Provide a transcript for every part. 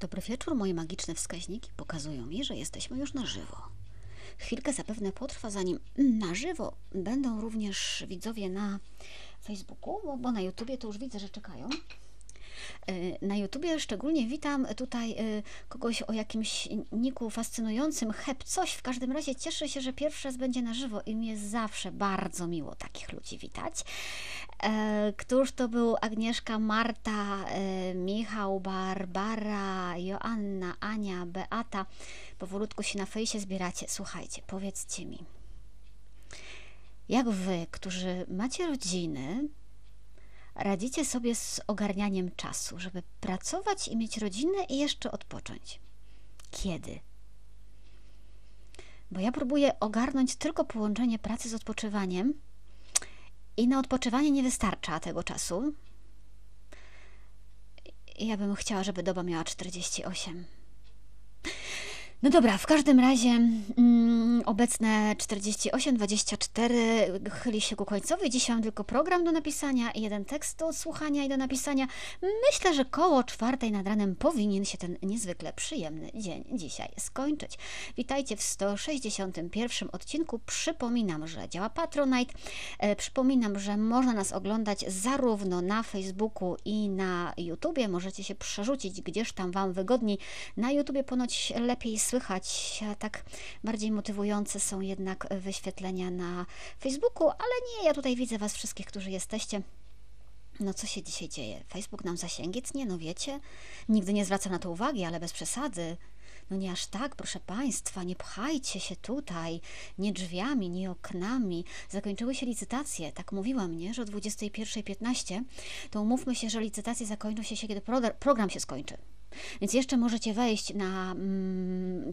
Dobry wieczór, moje magiczne wskaźniki pokazują mi, że jesteśmy już na żywo. Chwilkę zapewne potrwa, zanim na żywo będą również widzowie na Facebooku, bo, na YouTubie to już widzę, że czekają. E, Na YouTubie szczególnie witam tutaj e, kogoś o jakimś niku fascynującym, hep coś. W każdym razie cieszę się, że pierwszy raz będzie na żywo i mi jest zawsze bardzo miło takich ludzi witać. E, Któż to był Agnieszka, Marta, Michał, Barbara, Joanna, Ania, Beata. Powolutku się na fejsie zbieracie. Słuchajcie, powiedzcie mi, jak wy, którzy macie rodziny, radzicie sobie z ogarnianiem czasu, żeby pracować i mieć rodzinę i jeszcze odpocząć? Kiedy? Bo ja próbuję ogarnąć tylko połączenie pracy z odpoczywaniem i na odpoczywanie nie wystarcza tego czasu. Ja bym chciała, żeby doba miała 48. No dobra, w każdym razie mm, obecne 48-24 chyli się ku końcowi. Dzisiaj mam tylko program do napisania i jeden tekst do odsłuchania i do napisania. Myślę, że koło czwartej nad ranem powinien się ten niezwykle przyjemny dzień dzisiaj skończyć. Witajcie w 161 odcinku. Przypominam, że działa Patronite. E, Przypominam, że można nas oglądać zarówno na Facebooku i na YouTubie. Możecie się przerzucić gdzieś tam Wam wygodniej. Na YouTubie ponoć lepiej słychać, tak bardziej motywujące są jednak wyświetlenia na Facebooku, ale nie, ja tutaj widzę Was wszystkich, którzy jesteście. No co się dzisiaj dzieje? Facebook nam zasięgi tnie, no wiecie? Nigdy nie zwracam na to uwagi, ale bez przesady. No nie aż tak, proszę Państwa, nie pchajcie się tutaj, nie drzwiami, nie oknami. Zakończyły się licytacje, tak mówiłam, nie, że o 21.15, to umówmy się, że licytacje zakończą się, kiedy pro- program się skończy. Więc jeszcze możecie wejść na mm,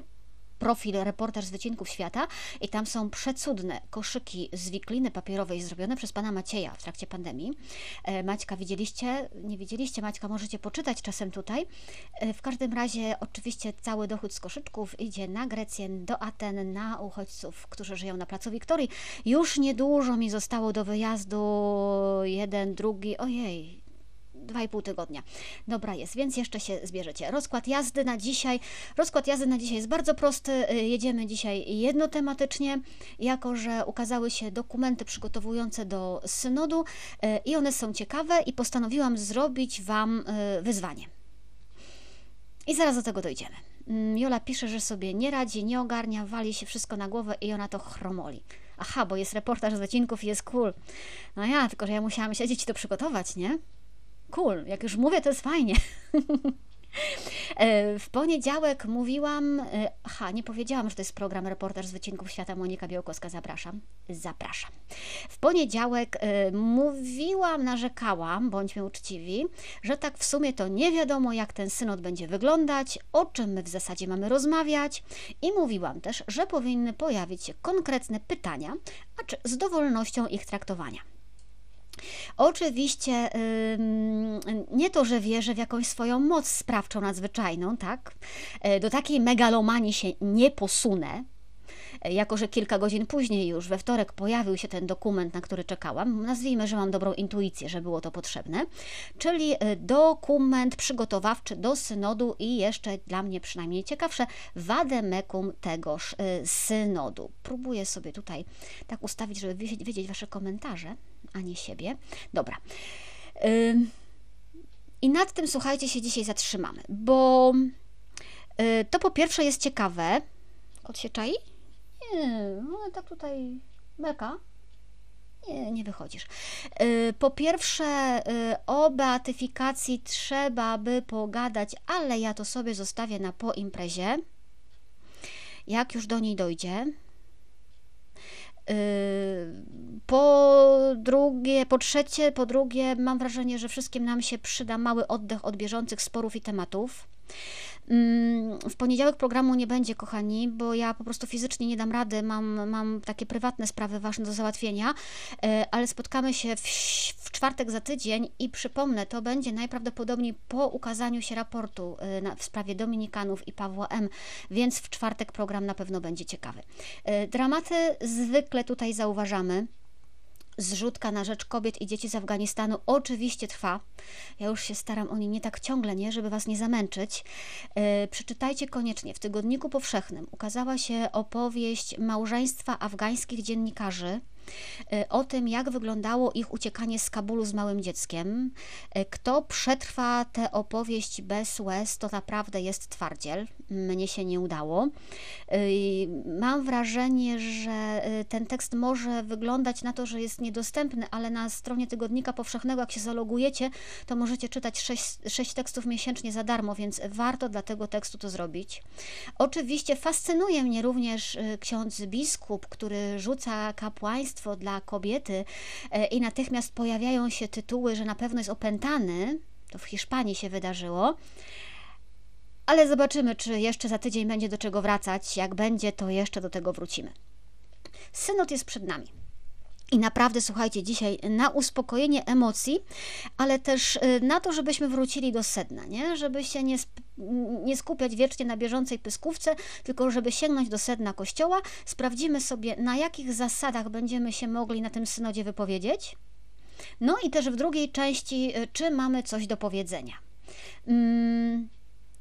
profil Reporter z Wycinków Świata i tam są przecudne koszyki z wikliny papierowej zrobione przez pana Macieja w trakcie pandemii. E, Maćka widzieliście? Nie widzieliście Maćka? Możecie poczytać czasem tutaj. E, W każdym razie oczywiście cały dochód z koszyczków idzie na Grecję, do Aten, na uchodźców, którzy żyją na placu Wiktorii. Już niedużo mi zostało do wyjazdu, jeden, drugi, ojej, dwa i pół tygodnia. Dobra jest, więc jeszcze się zbierzecie. Rozkład jazdy na dzisiaj. Rozkład jazdy na dzisiaj jest bardzo prosty. Y, Jedziemy dzisiaj jednotematycznie, jako że ukazały się dokumenty przygotowujące do synodu y, i one są ciekawe i postanowiłam zrobić Wam y, wyzwanie. I zaraz do tego dojdziemy. Mm, Jola pisze, że sobie nie radzi, nie ogarnia, wali się wszystko na głowę i ona to chromoli. Aha, bo jest reportaż z wycinków i jest cool. No ja, tylko że ja musiałam siedzieć i to przygotować, nie? Cool, jak już mówię, to jest fajnie. E, W poniedziałek mówiłam, e, aha, nie powiedziałam, że to jest program Reportaż z Wycinków Świata, Monika Białkowska, zapraszam, zapraszam. W poniedziałek e, mówiłam, narzekałam, bądźmy uczciwi, że tak w sumie to nie wiadomo, jak ten synod będzie wyglądać, o czym my w zasadzie mamy rozmawiać i mówiłam też, że powinny pojawić się konkretne pytania, acz z dowolnością ich traktowania. Oczywiście nie to, że wierzę w jakąś swoją moc sprawczą nadzwyczajną, tak? E, Do takiej megalomanii się nie posunę. E, Jako, że kilka godzin później już we wtorek pojawił się ten dokument, na który czekałam, nazwijmy, że mam dobrą intuicję, że było to potrzebne, czyli e, dokument przygotowawczy do synodu i jeszcze dla mnie przynajmniej ciekawsze, wademekum tegoż synodu. Próbuję sobie tutaj tak ustawić, żeby wiedzieć Wasze komentarze, a nie siebie. Dobra. I nad tym, słuchajcie, się dzisiaj zatrzymamy, bo y, to po pierwsze jest ciekawe. Kot się czai? Nie, no tak tutaj beka. Nie, nie wychodzisz. Y, Po pierwsze, y, o beatyfikacji trzeba by pogadać, ale ja to sobie zostawię na po imprezie. Jak już do niej dojdzie. Y, Po drugie, po trzecie, po drugie, mam wrażenie, że wszystkim nam się przyda mały oddech od bieżących sporów i tematów. W poniedziałek programu nie będzie, kochani, bo ja po prostu fizycznie nie dam rady, mam, mam takie prywatne sprawy ważne do załatwienia, e, ale spotkamy się w, w czwartek za tydzień i przypomnę, to będzie najprawdopodobniej po ukazaniu się raportu e, w sprawie Dominikanów i Pawła M., więc w czwartek program na pewno będzie ciekawy. E, Dramaty zwykle tutaj zauważamy zrzutka na rzecz kobiet i dzieci z Afganistanu oczywiście trwa. Ja już się staram o nim nie tak ciągle, nie, żeby was nie zamęczyć. Yy, przeczytajcie koniecznie. W Tygodniku Powszechnym ukazała się opowieść małżeństwa afgańskich dziennikarzy E, o tym, jak wyglądało ich uciekanie z Kabulu z małym dzieckiem. E, kto przetrwa tę opowieść bez łez, to naprawdę jest twardziel. Mnie się nie udało. E, mam wrażenie, że ten tekst może wyglądać na to, że jest niedostępny, ale na stronie Tygodnika Powszechnego, jak się zalogujecie, to możecie czytać sześć, sześć tekstów miesięcznie za darmo, więc warto dla tego tekstu to zrobić. Oczywiście fascynuje mnie również ksiądz biskup, który rzuca kapłaństwo dla kobiety e, i natychmiast pojawiają się tytuły, że na pewno jest opętany. To w Hiszpanii się wydarzyło. Ale zobaczymy, czy jeszcze za tydzień będzie do czego wracać. Jak będzie, to jeszcze do tego wrócimy. Synod jest przed nami. I naprawdę, słuchajcie, dzisiaj na uspokojenie emocji, ale też y, na to, żebyśmy wrócili do sedna, nie? Żeby się nie, nie skupiać wiecznie na bieżącej pyskówce, tylko żeby sięgnąć do sedna kościoła. Sprawdzimy sobie, na jakich zasadach będziemy się mogli na tym synodzie wypowiedzieć. No i też w drugiej części, y, czy mamy coś do powiedzenia. Hmm.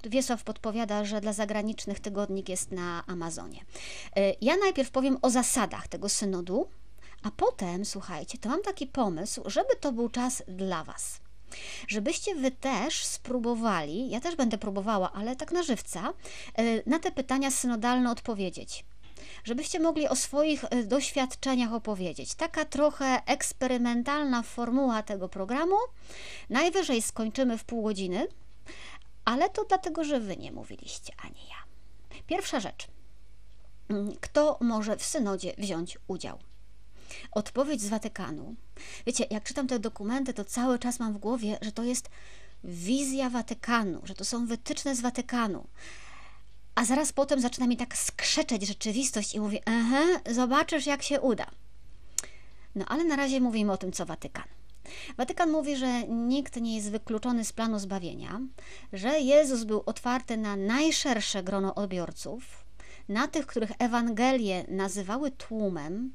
Wiesław podpowiada, że dla zagranicznych tygodnik jest na Amazonie. Y, ja najpierw powiem o zasadach tego synodu, a potem, słuchajcie, to mam taki pomysł, żeby to był czas dla Was. Żebyście Wy też spróbowali, ja też będę próbowała, ale tak na żywca, e, na te pytania synodalne odpowiedzieć żebyście mogli o swoich e, doświadczeniach opowiedzieć. Taka trochę eksperymentalna formuła tego programu. Najwyżej skończymy w pół godziny, ale to dlatego, że wy nie mówiliście, a nie ja. Pierwsza rzecz. Kto może w synodzie wziąć udział? Odpowiedź z Watykanu. Wiecie, jak czytam te dokumenty, to cały czas mam w głowie, że to jest wizja Watykanu, że to są wytyczne z Watykanu. A zaraz potem zaczyna mi tak skrzeczeć rzeczywistość i mówię, aha, zobaczysz jak się uda. No ale na razie mówimy o tym, co Watykan. Watykan mówi, że nikt nie jest wykluczony z planu zbawienia, że Jezus był otwarty na najszersze grono odbiorców, na tych, których Ewangelie nazywały tłumem,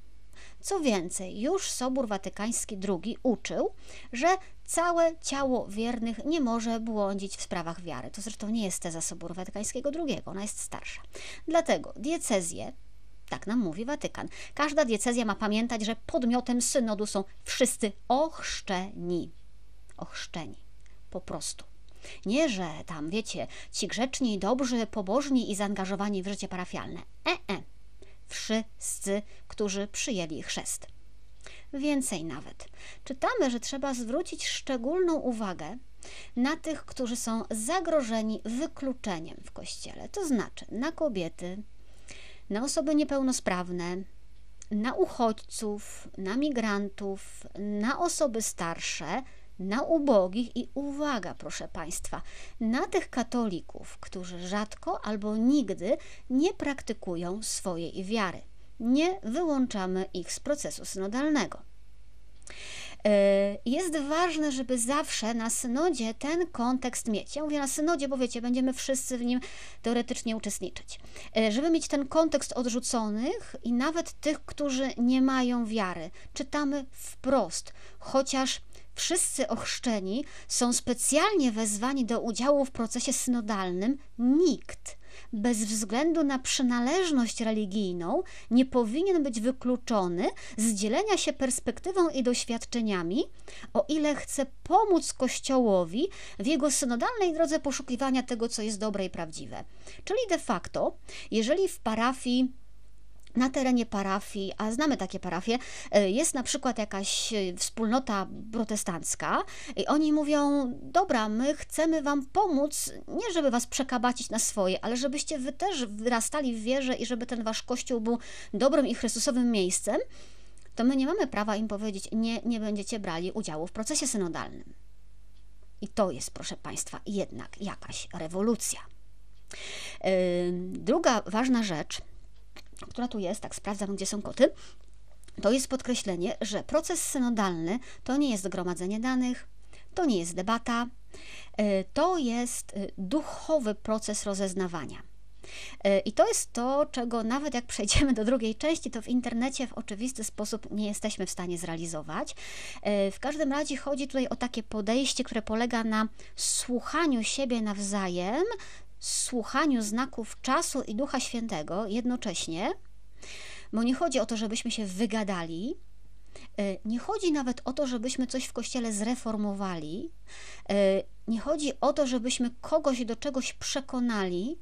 co więcej, już Sobór Watykański II uczył, że całe ciało wiernych nie może błądzić w sprawach wiary. To zresztą nie jest teza Soboru Watykańskiego II, ona jest starsza. Dlatego diecezje, tak nam mówi Watykan, każda diecezja ma pamiętać, że podmiotem synodu są wszyscy ochrzczeni. Ochrzczeni. Po prostu. Nie, że tam, wiecie, ci grzeczni, dobrzy, pobożni i zaangażowani w życie parafialne. E, e wszyscy, którzy przyjęli chrzest. Więcej nawet. Czytamy, że trzeba zwrócić szczególną uwagę na tych, którzy są zagrożeni wykluczeniem w kościele, to znaczy na kobiety, na osoby niepełnosprawne, na uchodźców, na migrantów, na osoby starsze, na ubogich i uwaga, proszę Państwa, na tych katolików, którzy rzadko albo nigdy nie praktykują swojej wiary. Nie wyłączamy ich z procesu synodalnego. E, jest ważne, żeby zawsze na synodzie ten kontekst mieć. Ja mówię na synodzie, bo wiecie, będziemy wszyscy w nim teoretycznie uczestniczyć. E, żeby mieć ten kontekst odrzuconych i nawet tych, którzy nie mają wiary. Czytamy wprost, chociaż wszyscy ochrzczeni są specjalnie wezwani do udziału w procesie synodalnym, nikt bez względu na przynależność religijną nie powinien być wykluczony z dzielenia się perspektywą i doświadczeniami, o ile chce pomóc Kościołowi w jego synodalnej drodze poszukiwania tego, co jest dobre i prawdziwe. Czyli de facto, jeżeli w parafii na terenie parafii, a znamy takie parafie, e, jest na przykład jakaś e, wspólnota protestancka i oni mówią: Dobra, my chcemy Wam pomóc, nie żeby Was przekabacić na swoje, ale żebyście Wy też wyrastali w wierze i żeby ten Wasz kościół był dobrym i chrystusowym miejscem, to my nie mamy prawa im powiedzieć: Nie, nie będziecie brali udziału w procesie synodalnym. I to jest, proszę Państwa, jednak jakaś rewolucja. E, druga ważna rzecz która tu jest, tak sprawdzam, gdzie są koty, to jest podkreślenie, że proces synodalny to nie jest gromadzenie danych, to nie jest debata, e, to jest e, duchowy proces rozeznawania. E, I to jest to, czego nawet jak przejdziemy do drugiej części, to w internecie w oczywisty sposób nie jesteśmy w stanie zrealizować. W każdym razie chodzi tutaj o takie podejście, które polega na słuchaniu siebie nawzajem, słuchaniu znaków czasu i Ducha Świętego jednocześnie, bo nie chodzi o to, żebyśmy się wygadali, e, nie chodzi nawet o to, żebyśmy coś w kościele zreformowali, nie chodzi o to, żebyśmy kogoś do czegoś przekonali,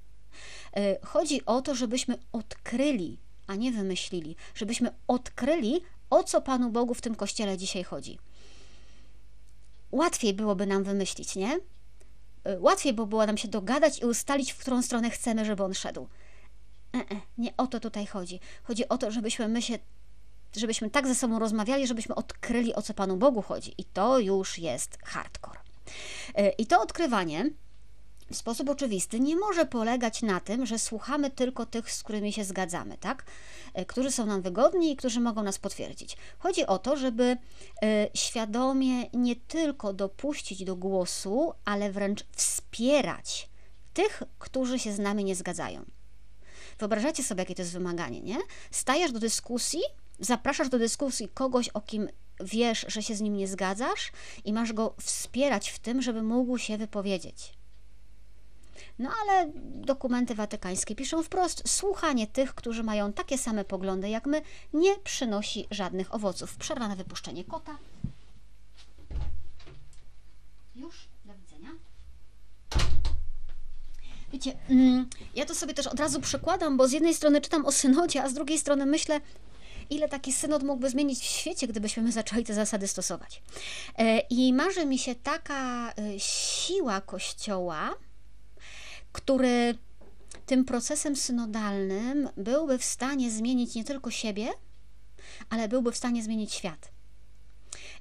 E, chodzi o to, żebyśmy odkryli, a nie wymyślili, żebyśmy odkryli, o co Panu Bogu w tym kościele dzisiaj chodzi. Łatwiej byłoby nam wymyślić, nie? E, łatwiej by było nam się dogadać i ustalić, w którą stronę chcemy, żeby on szedł. E -e, nie o to tutaj chodzi. Chodzi o to, żebyśmy my się, żebyśmy tak ze sobą rozmawiali, żebyśmy odkryli, o co Panu Bogu chodzi. I to już jest hardcore. E, I to odkrywanie w sposób oczywisty nie może polegać na tym, że słuchamy tylko tych, z którymi się zgadzamy, tak? E, którzy są nam wygodni i którzy mogą nas potwierdzić. Chodzi o to, żeby e, świadomie nie tylko dopuścić do głosu, ale wręcz wspierać tych, którzy się z nami nie zgadzają. Wyobrażacie sobie, jakie to jest wymaganie, nie? Stajesz do dyskusji, zapraszasz do dyskusji kogoś, o kim wiesz, że się z nim nie zgadzasz i masz go wspierać w tym, żeby mógł się wypowiedzieć. No ale dokumenty watykańskie piszą wprost: słuchanie tych, którzy mają takie same poglądy jak my, nie przynosi żadnych owoców. Przerwa na wypuszczenie kota. Już, do widzenia. Wiecie, mm, ja to sobie też od razu przekładam, bo z jednej strony czytam o synodzie, a z drugiej strony myślę, ile taki synod mógłby zmienić w świecie, gdybyśmy my zaczęli te zasady stosować. E, I marzy mi się taka e, siła Kościoła, który tym procesem synodalnym byłby w stanie zmienić nie tylko siebie, ale byłby w stanie zmienić świat.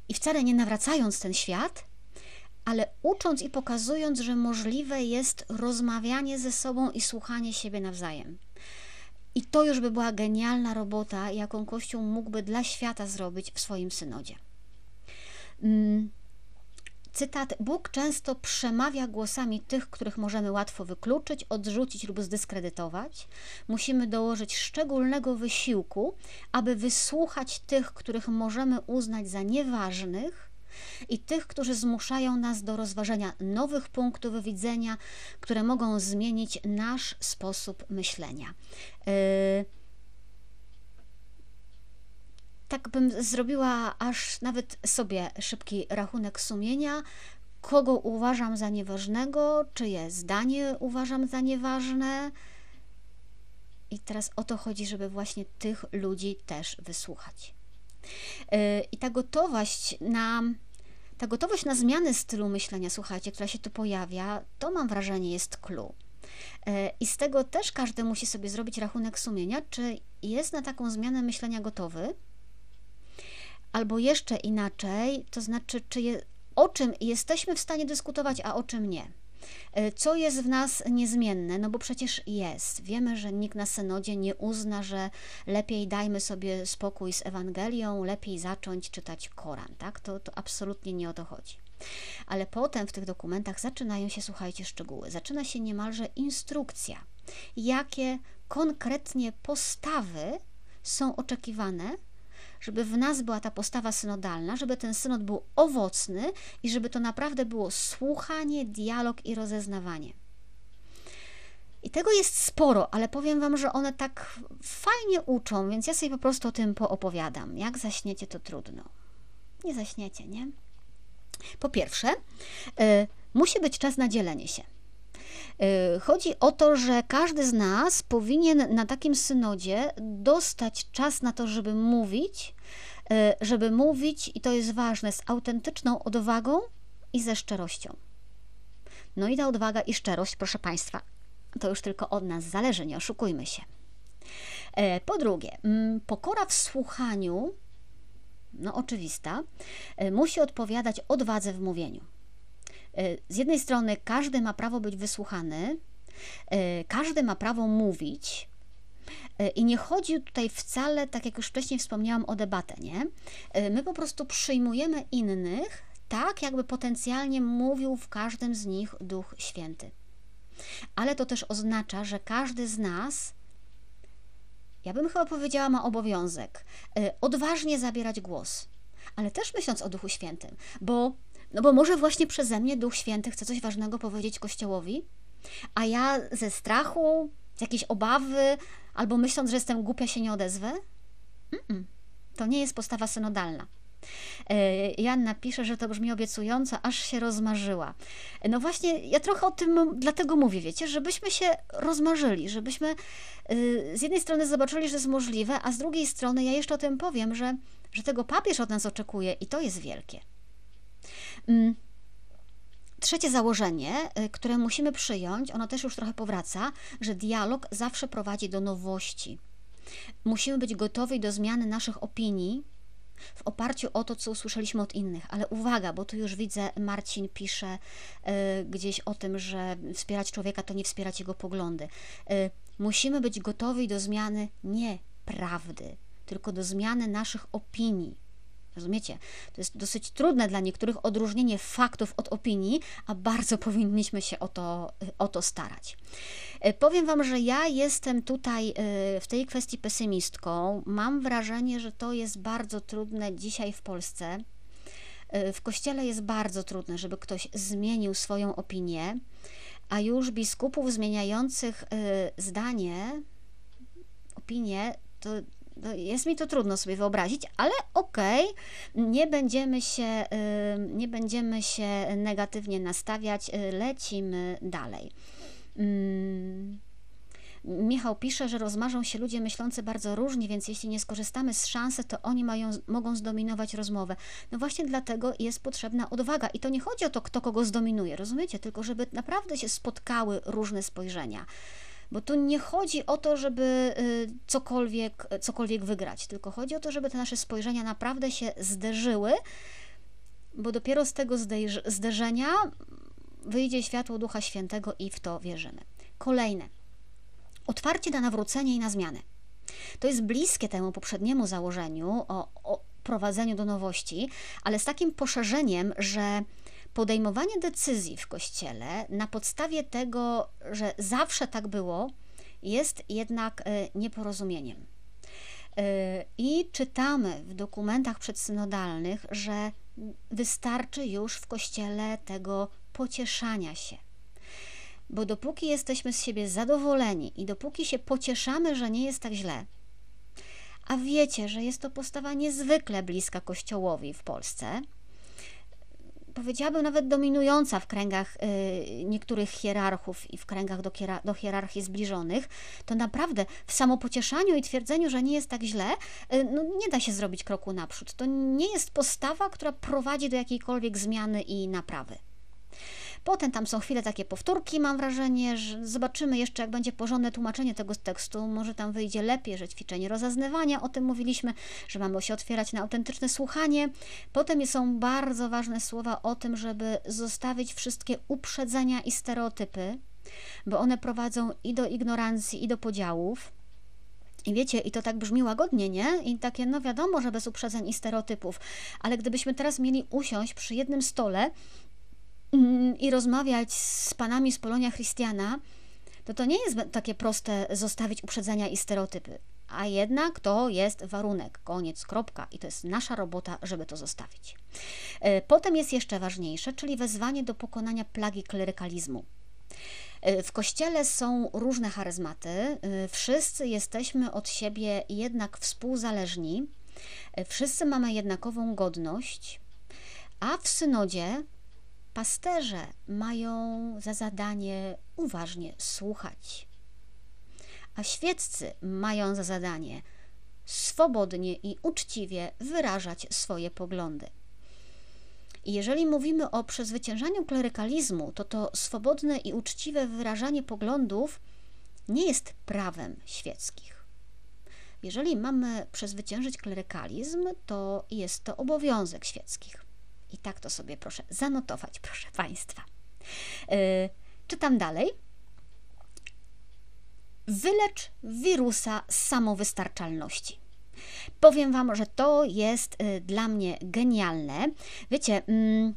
I wcale nie nawracając ten świat, ale ucząc i pokazując, że możliwe jest rozmawianie ze sobą i słuchanie siebie nawzajem. I to już by była genialna robota, jaką Kościół mógłby dla świata zrobić w swoim synodzie. Mm, Cytat: Bóg często przemawia głosami tych, których możemy łatwo wykluczyć, odrzucić lub zdyskredytować. Musimy dołożyć szczególnego wysiłku, aby wysłuchać tych, których możemy uznać za nieważnych i tych, którzy zmuszają nas do rozważenia nowych punktów widzenia, które mogą zmienić nasz sposób myślenia. Yy, tak bym zrobiła aż nawet sobie szybki rachunek sumienia, kogo uważam za nieważnego, czyje zdanie uważam za nieważne. I teraz o to chodzi, żeby właśnie tych ludzi też wysłuchać. Y, I ta gotowość na ta gotowość na zmianę stylu myślenia, słuchajcie, która się tu pojawia, to mam wrażenie jest clue. Y, I z tego też każdy musi sobie zrobić rachunek sumienia, czy jest na taką zmianę myślenia gotowy, Albo jeszcze inaczej, to znaczy, czy je, o czym jesteśmy w stanie dyskutować, a o czym nie. E, co jest w nas niezmienne? No bo przecież jest. Wiemy, że nikt na synodzie nie uzna, że lepiej dajmy sobie spokój z Ewangelią, lepiej zacząć czytać Koran, tak? To, to absolutnie nie o to chodzi. Ale potem w tych dokumentach zaczynają się, słuchajcie, szczegóły. Zaczyna się niemalże instrukcja, jakie konkretnie postawy są oczekiwane żeby w nas była ta postawa synodalna, żeby ten synod był owocny i żeby to naprawdę było słuchanie, dialog i rozeznawanie. I tego jest sporo, ale powiem Wam, że one tak fajnie uczą, więc ja sobie po prostu o tym poopowiadam. Jak zaśniecie, to trudno. Nie zaśniecie, nie? Po pierwsze, y, musi być czas na dzielenie się. Y, chodzi o to, że każdy z nas powinien na takim synodzie dostać czas na to, żeby mówić, y, żeby mówić, i to jest ważne, z autentyczną odwagą i ze szczerością. No i ta odwaga i szczerość, proszę Państwa, to już tylko od nas zależy, nie oszukujmy się. E, po drugie, pokora w słuchaniu, no oczywista, musi odpowiadać odwadze w mówieniu. E, z jednej strony każdy ma prawo być wysłuchany, e, każdy ma prawo mówić, e, i nie chodzi tutaj wcale, tak jak już wcześniej wspomniałam, o debatę, nie? My po prostu przyjmujemy innych tak, jakby potencjalnie mówił w każdym z nich Duch Święty. ale to też oznacza, że każdy z nas, ja bym chyba powiedziała, ma obowiązek odważnie zabierać głos, ale też myśląc o Duchu Świętym, bo, no bo może właśnie przeze mnie Duch Święty chce coś ważnego powiedzieć Kościołowi, a ja ze strachu, z jakiejś obawy, albo myśląc, że jestem głupia, się nie odezwę? Mm-mm. To nie jest postawa synodalna. E, Janna pisze, że to brzmi obiecująco, aż się rozmarzyła. No właśnie, ja trochę o tym dlatego mówię, wiecie, żebyśmy się rozmarzyli, żebyśmy y, z jednej strony zobaczyli, że jest możliwe, a z drugiej strony ja jeszcze o tym powiem, że, że tego papież od nas oczekuje i to jest wielkie. Mm. Trzecie założenie, y, które musimy przyjąć, ono też już trochę powraca, że dialog zawsze prowadzi do nowości. Musimy być gotowi do zmiany naszych opinii w oparciu o to, co usłyszeliśmy od innych. Ale uwaga, bo tu już widzę, Marcin pisze y, gdzieś o tym, że wspierać człowieka to nie wspierać jego poglądy. Y, musimy być gotowi do zmiany nie prawdy, tylko do zmiany naszych opinii Rozumiecie? To jest dosyć trudne dla niektórych odróżnienie faktów od opinii, a bardzo powinniśmy się o to, o to starać. E, powiem Wam, że ja jestem tutaj e, w tej kwestii pesymistką. Mam wrażenie, że to jest bardzo trudne dzisiaj w Polsce. E, w kościele jest bardzo trudne, żeby ktoś zmienił swoją opinię, a już biskupów zmieniających zdanie, opinię, to jest mi to trudno sobie wyobrazić, ale okej, okay, nie będziemy się, nie będziemy się negatywnie nastawiać, y, lecimy dalej. Mm. Michał pisze, że rozmarzą się ludzie myślący bardzo różnie, więc jeśli nie skorzystamy z szansy, to oni mają, mogą zdominować rozmowę. No właśnie dlatego jest potrzebna odwaga. I to nie chodzi o to, kto kogo zdominuje, rozumiecie? Tylko żeby naprawdę się spotkały różne spojrzenia. Bo tu nie chodzi o to, żeby y, cokolwiek, cokolwiek wygrać, tylko chodzi o to, żeby te nasze spojrzenia naprawdę się zderzyły, bo dopiero z tego zderzenia wyjdzie światło Ducha Świętego i w to wierzymy. Kolejne. Otwarcie na nawrócenie i na zmianę. To jest bliskie temu poprzedniemu założeniu o, o prowadzeniu do nowości, ale z takim poszerzeniem, że podejmowanie decyzji w kościele na podstawie tego, że zawsze tak było, jest jednak e, nieporozumieniem. E, I czytamy w dokumentach przedsynodalnych, że wystarczy już w kościele tego pocieszania się. Bo dopóki jesteśmy z siebie zadowoleni i dopóki się pocieszamy, że nie jest tak źle, a wiecie, że jest to postawa niezwykle bliska Kościołowi w Polsce, powiedziałabym nawet dominująca w kręgach y, niektórych hierarchów i w kręgach do, do hierarchii zbliżonych, to naprawdę w samopocieszaniu i twierdzeniu, że nie jest tak źle, y, no, nie da się zrobić kroku naprzód. To nie jest postawa, która prowadzi do jakiejkolwiek zmiany i naprawy. Potem tam są chwile takie powtórki, mam wrażenie, że zobaczymy jeszcze, jak będzie porządne tłumaczenie tego tekstu. Może tam wyjdzie lepiej, że ćwiczenie rozaznawania, o tym mówiliśmy, że mamy się otwierać na autentyczne słuchanie. Potem są bardzo ważne słowa o tym, żeby zostawić wszystkie uprzedzenia i stereotypy, bo one prowadzą i do ignorancji, i do podziałów. I wiecie, i to tak brzmi łagodnie, nie? I takie, no wiadomo, że bez uprzedzeń i stereotypów, ale gdybyśmy teraz mieli usiąść przy jednym stole i rozmawiać z panami z Polonia Christiana, to to nie jest takie proste zostawić uprzedzenia i stereotypy. A jednak to jest warunek, koniec, kropka, i to jest nasza robota, żeby to zostawić. E, potem jest jeszcze ważniejsze, czyli wezwanie do pokonania plagi klerykalizmu. E, w kościele są różne charyzmaty, e, wszyscy jesteśmy od siebie jednak współzależni, wszyscy mamy jednakową godność, a w synodzie Pasterze mają za zadanie uważnie słuchać, a świeccy mają za zadanie swobodnie i uczciwie wyrażać swoje poglądy. Jeżeli mówimy o przezwyciężaniu klerykalizmu, to to swobodne i uczciwe wyrażanie poglądów nie jest prawem świeckich. Jeżeli mamy przezwyciężyć klerykalizm, to jest to obowiązek świeckich. I tak to sobie proszę zanotować, proszę Państwa. Yy, czytam dalej. Wylecz wirusa samowystarczalności. Powiem Wam, że to jest y, dla mnie genialne. Wiecie, mm,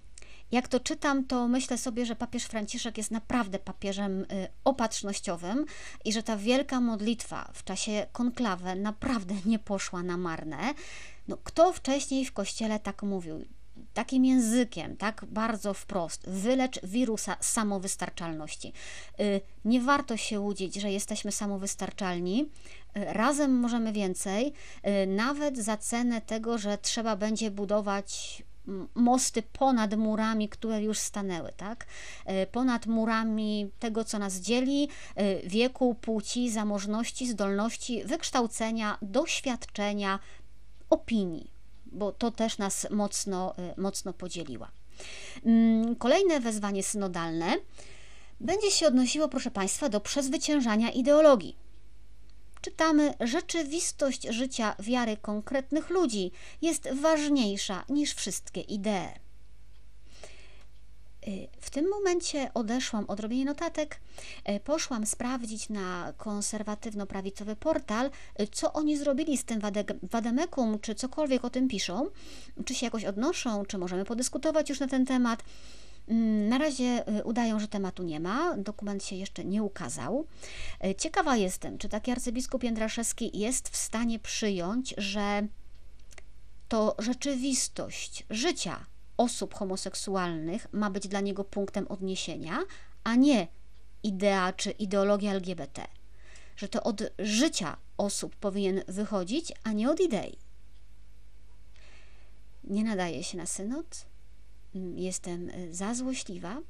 jak to czytam, to myślę sobie, że papież Franciszek jest naprawdę papieżem y, opatrznościowym i że ta wielka modlitwa w czasie konklawy naprawdę nie poszła na marne. No, kto wcześniej w kościele tak mówił? Takim językiem, tak bardzo wprost, wylecz wirusa samowystarczalności. Y, nie warto się łudzić, że jesteśmy samowystarczalni. Y, razem możemy więcej, y, nawet za cenę tego, że trzeba będzie budować mosty ponad murami, które już stanęły, tak? Ponad murami tego, co nas dzieli, wieku, płci, zamożności, zdolności, wykształcenia, doświadczenia, opinii bo to też nas mocno, y, mocno podzieliła. Mm, kolejne wezwanie synodalne będzie się odnosiło, proszę Państwa, do przezwyciężania ideologii. Czytamy, rzeczywistość życia wiary konkretnych ludzi jest ważniejsza niż wszystkie idee. W tym momencie odeszłam od robienia notatek, e, poszłam sprawdzić na konserwatywno-prawicowy portal, e, co oni zrobili z tym wademekum, czy cokolwiek o tym piszą, czy się jakoś odnoszą, czy możemy podyskutować już na ten temat. Mm, na razie udają, że tematu nie ma, dokument się jeszcze nie ukazał. Ciekawa jestem, czy taki arcybiskup Jędraszewski jest w stanie przyjąć, że to rzeczywistość życia osób homoseksualnych ma być dla niego punktem odniesienia, a nie idea czy ideologia LGBT. Że to od życia osób powinien wychodzić, a nie od idei. Nie nadaje się na synod. Jestem y, za złośliwa.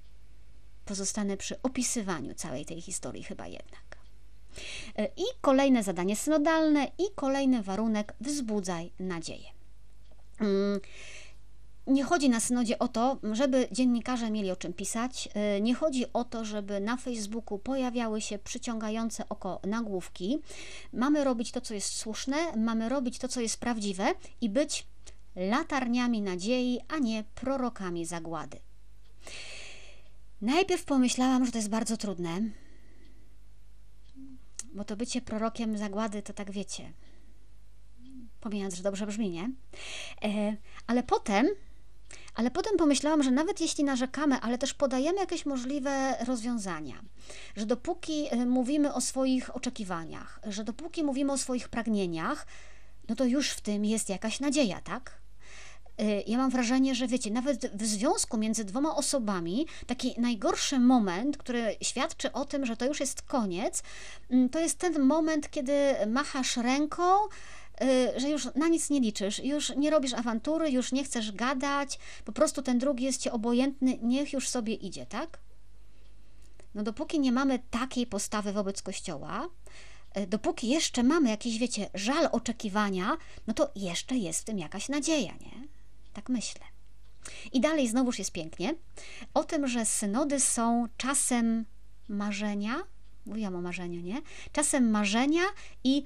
Pozostanę przy opisywaniu całej tej historii, chyba jednak. Y, I kolejne zadanie synodalne, i kolejny warunek wzbudzaj nadzieję. Nie chodzi na synodzie o to, żeby dziennikarze mieli o czym pisać. Y, nie chodzi o to, żeby na Facebooku pojawiały się przyciągające oko nagłówki. Mamy robić to, co jest słuszne, mamy robić to, co jest prawdziwe i być latarniami nadziei, a nie prorokami zagłady. Najpierw pomyślałam, że to jest bardzo trudne, bo to bycie prorokiem zagłady to tak wiecie. Pomijając, że dobrze brzmi, nie? E, ale potem ale potem pomyślałam, że nawet jeśli narzekamy, ale też podajemy jakieś możliwe rozwiązania, że dopóki y, mówimy o swoich oczekiwaniach, że dopóki mówimy o swoich pragnieniach, no to już w tym jest jakaś nadzieja, tak? Y, ja mam wrażenie, że wiecie, nawet w związku między dwoma osobami, taki najgorszy moment, który świadczy o tym, że to już jest koniec, mm, to jest ten moment, kiedy machasz ręką, że już na nic nie liczysz, już nie robisz awantury, już nie chcesz gadać, po prostu ten drugi jest ci obojętny, niech już sobie idzie, tak? No dopóki nie mamy takiej postawy wobec Kościoła, y, dopóki jeszcze mamy jakiś, wiecie, żal oczekiwania, no to jeszcze jest w tym jakaś nadzieja, nie? Tak myślę. I dalej znowuż jest pięknie o tym, że synody są czasem marzenia, mówiłam o marzeniu, nie? Czasem marzenia i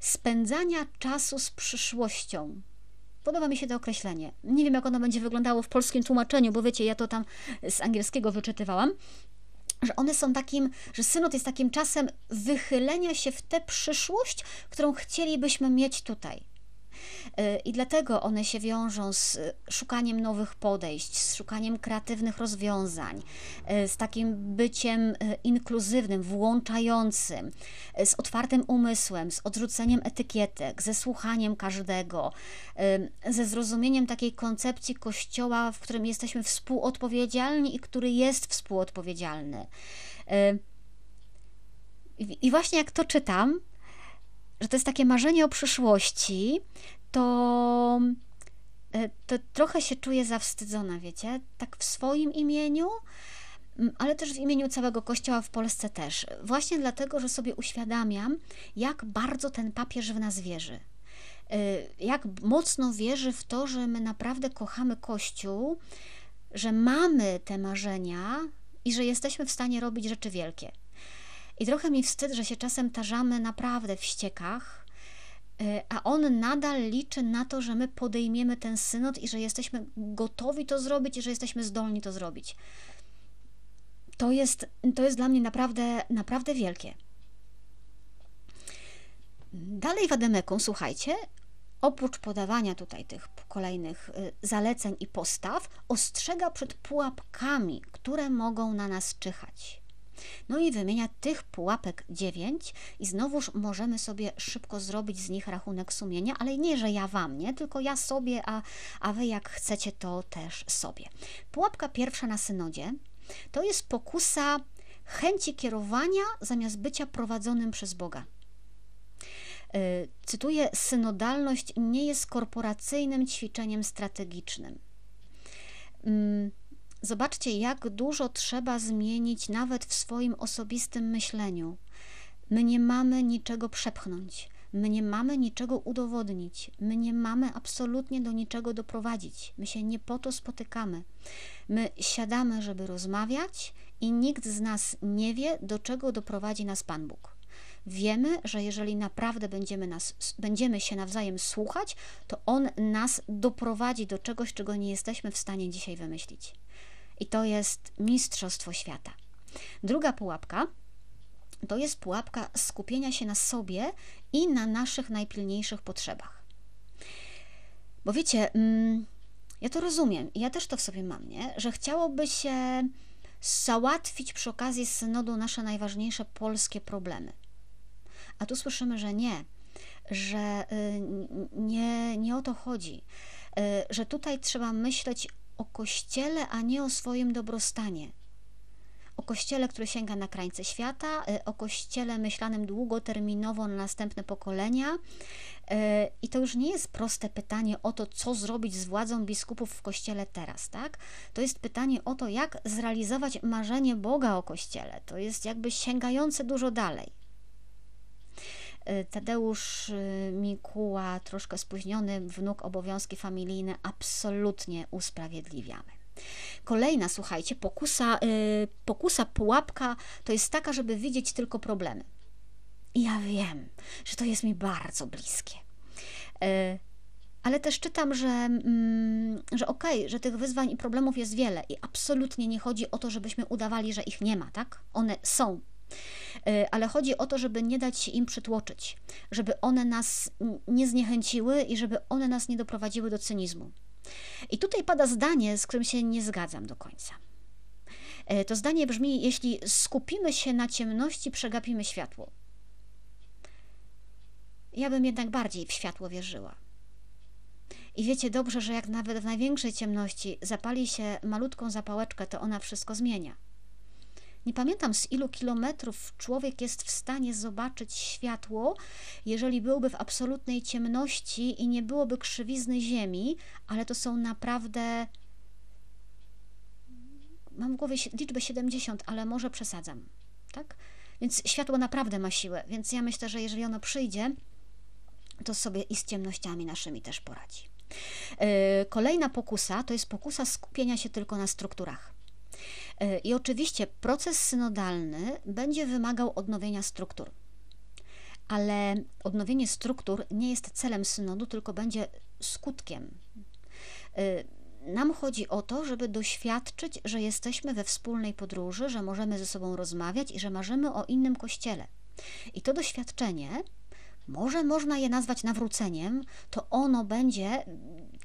spędzania czasu z przyszłością. Podoba mi się to określenie. Nie wiem, jak ono będzie wyglądało w polskim tłumaczeniu, bo wiecie, ja to tam z angielskiego wyczytywałam że one są takim, że synod jest takim czasem wychylenia się w tę przyszłość, którą chcielibyśmy mieć tutaj. Y, I dlatego one się wiążą z szukaniem nowych podejść, z szukaniem kreatywnych rozwiązań, y, z takim byciem y, inkluzywnym, włączającym, z otwartym umysłem, z odrzuceniem etykietek, ze słuchaniem każdego, ze zrozumieniem takiej koncepcji Kościoła, w którym jesteśmy współodpowiedzialni i który jest współodpowiedzialny. I właśnie jak to czytam, że to jest takie marzenie o przyszłości, to, e, to trochę się czuję zawstydzona, wiecie, tak w swoim imieniu, ale też w imieniu całego Kościoła w Polsce też. Właśnie dlatego, że sobie uświadamiam, jak bardzo ten papież w nas wierzy. E, jak mocno wierzy w to, że my naprawdę kochamy Kościół, że mamy te marzenia i że jesteśmy w stanie robić rzeczy wielkie. I trochę mi wstyd, że się czasem tarzamy naprawdę w ściekach, y, a on nadal liczy na to, że my podejmiemy ten synod i że jesteśmy gotowi to zrobić i że jesteśmy zdolni to zrobić. To jest, to jest dla mnie naprawdę, naprawdę wielkie. Dalej w słuchajcie, oprócz podawania tutaj tych kolejnych y, zaleceń i postaw, ostrzega przed pułapkami, które mogą na nas czyhać. No i wymienia tych pułapek dziewięć i znowuż możemy sobie szybko zrobić z nich rachunek sumienia, ale nie, że ja wam, nie, tylko ja sobie, a, a wy jak chcecie, to też sobie. Pułapka pierwsza na synodzie to jest pokusa chęci kierowania zamiast bycia prowadzonym przez Boga. Y, cytuję: Synodalność nie jest korporacyjnym ćwiczeniem strategicznym. Zobaczcie, jak dużo trzeba zmienić nawet w swoim osobistym myśleniu. My nie mamy niczego przepchnąć, my nie mamy niczego udowodnić, my nie mamy absolutnie do niczego doprowadzić. My się nie po to spotykamy. My siadamy, żeby rozmawiać, i nikt z nas nie wie, do czego doprowadzi nas Pan Bóg. Wiemy, że jeżeli naprawdę będziemy, nas, będziemy się nawzajem słuchać, to On nas doprowadzi do czegoś, czego nie jesteśmy w stanie dzisiaj wymyślić. I to jest mistrzostwo świata. Druga pułapka to jest pułapka skupienia się na sobie i na naszych najpilniejszych potrzebach. Bo wiecie, mm, ja to rozumiem, ja też to w sobie mam, nie? że chciałoby się załatwić przy okazji synodu nasze najważniejsze polskie problemy. A tu słyszymy, że nie, że y, nie, nie o to chodzi, y, że tutaj trzeba myśleć o kościele, a nie o swoim dobrostanie. O kościele, który sięga na krańce świata, y, o kościele myślanym długoterminowo na następne pokolenia. I to już nie jest proste pytanie o to, co zrobić z władzą biskupów w kościele teraz, tak? To jest pytanie o to, jak zrealizować marzenie Boga o kościele. To jest jakby sięgające dużo dalej. Y, Tadeusz y, Mikuła, troszkę spóźniony wnuk, obowiązki familijne absolutnie usprawiedliwiamy. Kolejna, słuchajcie, pokusa, yy, pokusa, pułapka to jest taka, żeby widzieć tylko problemy. I ja wiem, że to jest mi bardzo bliskie. Yy, ale też czytam, że, mm, że okej, okay, że tych wyzwań i problemów jest wiele i absolutnie nie chodzi o to, żebyśmy udawali, że ich nie ma, tak? One są ale chodzi o to, żeby nie dać się im przytłoczyć, żeby one nas nie zniechęciły i żeby one nas nie doprowadziły do cynizmu. I tutaj pada zdanie, z którym się nie zgadzam do końca. E, to zdanie brzmi: Jeśli skupimy się na ciemności, przegapimy światło. Ja bym jednak bardziej w światło wierzyła. I wiecie dobrze, że jak nawet w największej ciemności zapali się malutką zapałeczkę, to ona wszystko zmienia. Nie pamiętam z ilu kilometrów człowiek jest w stanie zobaczyć światło, jeżeli byłby w absolutnej ciemności i nie byłoby krzywizny ziemi, ale to są naprawdę. Mam w głowie liczbę 70, ale może przesadzam. Tak? Więc światło naprawdę ma siłę, więc ja myślę, że jeżeli ono przyjdzie, to sobie i z ciemnościami naszymi też poradzi. Yy, kolejna pokusa to jest pokusa skupienia się tylko na strukturach. E, I oczywiście proces synodalny będzie wymagał odnowienia struktur. Ale odnowienie struktur nie jest celem synodu, tylko będzie skutkiem. E, nam chodzi o to, żeby doświadczyć, że jesteśmy we wspólnej podróży, że możemy ze sobą rozmawiać i że marzymy o innym kościele. I to doświadczenie, może można je nazwać nawróceniem, to ono będzie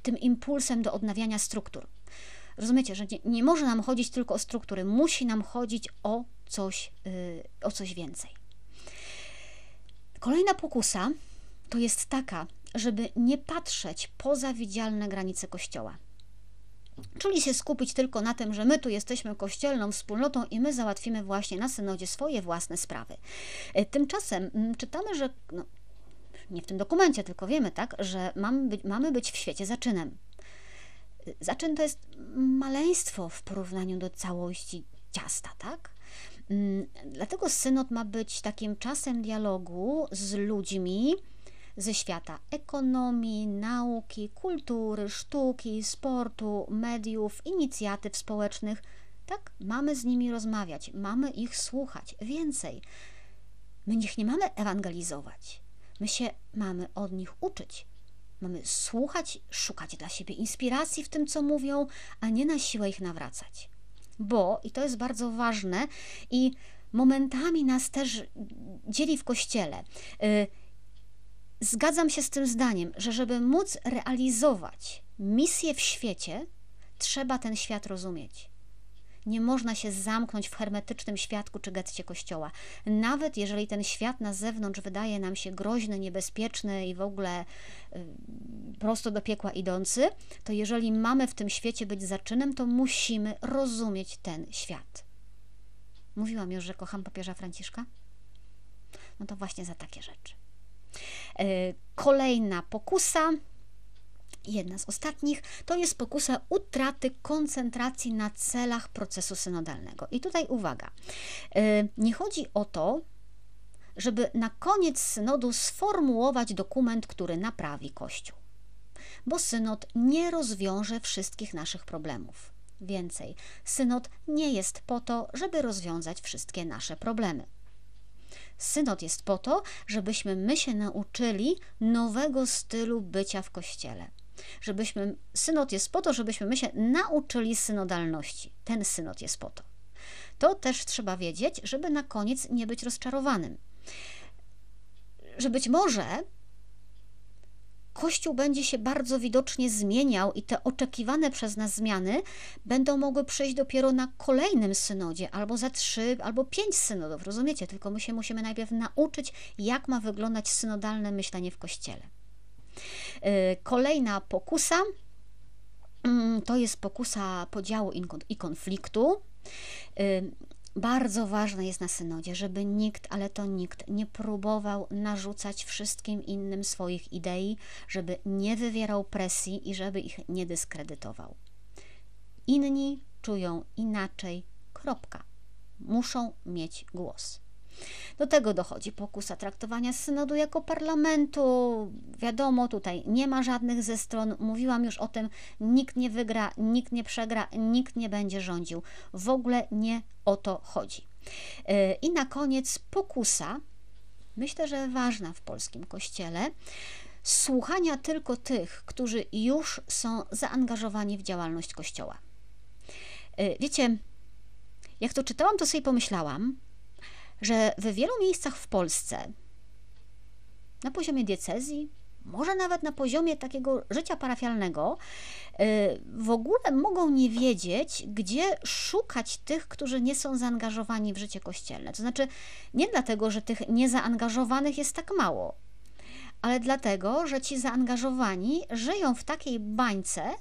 tym impulsem do odnawiania struktur. Rozumiecie, że nie, nie może nam chodzić tylko o struktury, musi nam chodzić o coś, yy, o coś więcej. Kolejna pokusa to jest taka, żeby nie patrzeć poza widzialne granice Kościoła. Czyli się skupić tylko na tym, że my tu jesteśmy kościelną wspólnotą i my załatwimy właśnie na synodzie swoje własne sprawy. Y, tymczasem mm, czytamy, że no, nie w tym dokumencie, tylko wiemy, tak, że mamy być, mamy być w świecie zaczynem. Zaczyn to jest maleństwo w porównaniu do całości ciasta, tak? Mm, dlatego synod ma być takim czasem dialogu z ludźmi ze świata ekonomii, nauki, kultury, sztuki, sportu, mediów, inicjatyw społecznych. Tak, mamy z nimi rozmawiać, mamy ich słuchać. Więcej, my ich nie mamy ewangelizować, my się mamy od nich uczyć. Mamy słuchać, szukać dla siebie inspiracji w tym, co mówią, a nie na siłę ich nawracać. Bo, i to jest bardzo ważne, i momentami nas też dzieli w kościele. Y, zgadzam się z tym zdaniem, że żeby móc realizować misję w świecie, trzeba ten świat rozumieć. Nie można się zamknąć w hermetycznym świadku czy getcie kościoła. Nawet jeżeli ten świat na zewnątrz wydaje nam się groźny, niebezpieczny i w ogóle y, prosto do piekła idący, to jeżeli mamy w tym świecie być zaczynem, to musimy rozumieć ten świat. Mówiłam już, że kocham papieża Franciszka? No to właśnie za takie rzeczy. Y, kolejna pokusa jedna z ostatnich, to jest pokusa utraty koncentracji na celach procesu synodalnego. I tutaj uwaga, y, nie chodzi o to, żeby na koniec synodu sformułować dokument, który naprawi Kościół. Bo synod nie rozwiąże wszystkich naszych problemów. Więcej, synod nie jest po to, żeby rozwiązać wszystkie nasze problemy. Synod jest po to, żebyśmy my się nauczyli nowego stylu bycia w Kościele żebyśmy, synod jest po to, żebyśmy my się nauczyli synodalności. Ten synod jest po to. To też trzeba wiedzieć, żeby na koniec nie być rozczarowanym. Że być może Kościół będzie się bardzo widocznie zmieniał i te oczekiwane przez nas zmiany będą mogły przyjść dopiero na kolejnym synodzie, albo za trzy, albo pięć synodów, rozumiecie? Tylko my się musimy najpierw nauczyć, jak ma wyglądać synodalne myślenie w Kościele. Y, kolejna pokusa mm, to jest pokusa podziału i konfliktu. Y, bardzo ważne jest na synodzie, żeby nikt, ale to nikt, nie próbował narzucać wszystkim innym swoich idei, żeby nie wywierał presji i żeby ich nie dyskredytował. Inni czują inaczej, kropka. Muszą mieć głos. Do tego dochodzi pokusa traktowania synodu jako parlamentu. Wiadomo, tutaj nie ma żadnych ze stron. Mówiłam już o tym, nikt nie wygra, nikt nie przegra, nikt nie będzie rządził. W ogóle nie o to chodzi. Y, I na koniec pokusa, myślę, że ważna w polskim kościele, słuchania tylko tych, którzy już są zaangażowani w działalność kościoła. Y, wiecie, jak to czytałam, to sobie pomyślałam, że w wielu miejscach w Polsce, na poziomie diecezji, może nawet na poziomie takiego życia parafialnego, y, w ogóle mogą nie wiedzieć, gdzie szukać tych, którzy nie są zaangażowani w życie kościelne. To znaczy, nie dlatego, że tych niezaangażowanych jest tak mało, ale dlatego, że ci zaangażowani żyją w takiej bańce,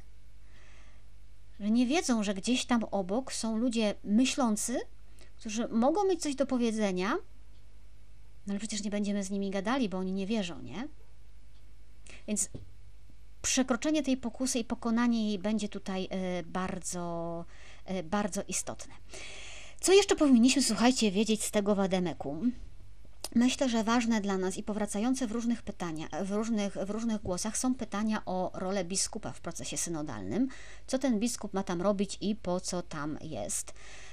że nie wiedzą, że gdzieś tam obok są ludzie myślący, którzy mogą mieć coś do powiedzenia, no ale przecież nie będziemy z nimi gadali, bo oni nie wierzą, nie? Więc przekroczenie tej pokusy i pokonanie jej będzie tutaj e, bardzo, e, bardzo istotne. Co jeszcze powinniśmy, słuchajcie, wiedzieć z tego wademeku? Myślę, że ważne dla nas i powracające w różnych pytaniach, w różnych, w różnych głosach są pytania o rolę biskupa w procesie synodalnym. Co ten biskup ma tam robić i po co tam jest?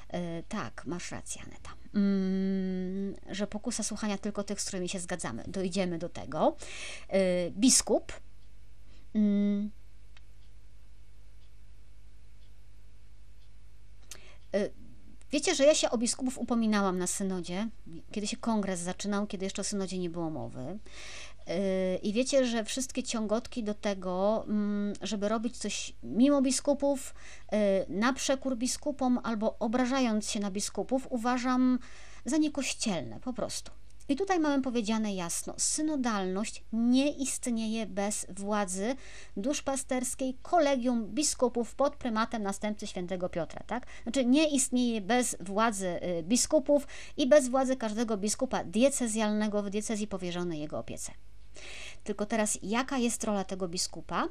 E, tak, masz rację, Aneta. Mm, że pokusa słuchania tylko tych, z którymi się zgadzamy. Dojdziemy do tego. E, biskup. Mm, e, wiecie, że ja się o biskupów upominałam na synodzie, kiedy się kongres zaczynał, kiedy jeszcze o synodzie nie było mowy. Yy, I wiecie, że wszystkie ciągotki do tego, mm, żeby robić coś mimo biskupów, yy, na przekór biskupom albo obrażając się na biskupów, uważam za niekościelne po prostu. I tutaj mamy powiedziane jasno: synodalność nie istnieje bez władzy duszpasterskiej kolegium biskupów pod prymatem następcy świętego Piotra, tak? Znaczy nie istnieje bez władzy y, biskupów i bez władzy każdego biskupa diecezjalnego w diecezji powierzonej jego opiece. Tylko teraz, jaka jest rola tego biskupa?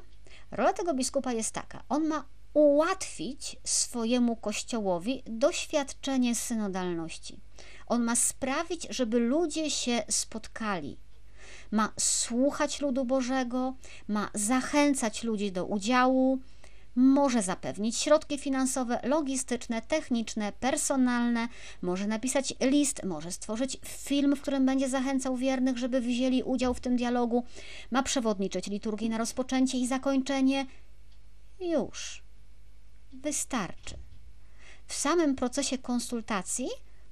Rola tego biskupa jest taka: on ma ułatwić swojemu kościołowi doświadczenie synodalności. On ma sprawić, żeby ludzie się spotkali. Ma słuchać ludu Bożego, ma zachęcać ludzi do udziału, może zapewnić środki finansowe, logistyczne, techniczne, personalne, może napisać list, może stworzyć film, w którym będzie zachęcał wiernych, żeby wzięli udział w tym dialogu, ma przewodniczyć liturgii na rozpoczęcie i zakończenie. Już. Wystarczy. W samym procesie konsultacji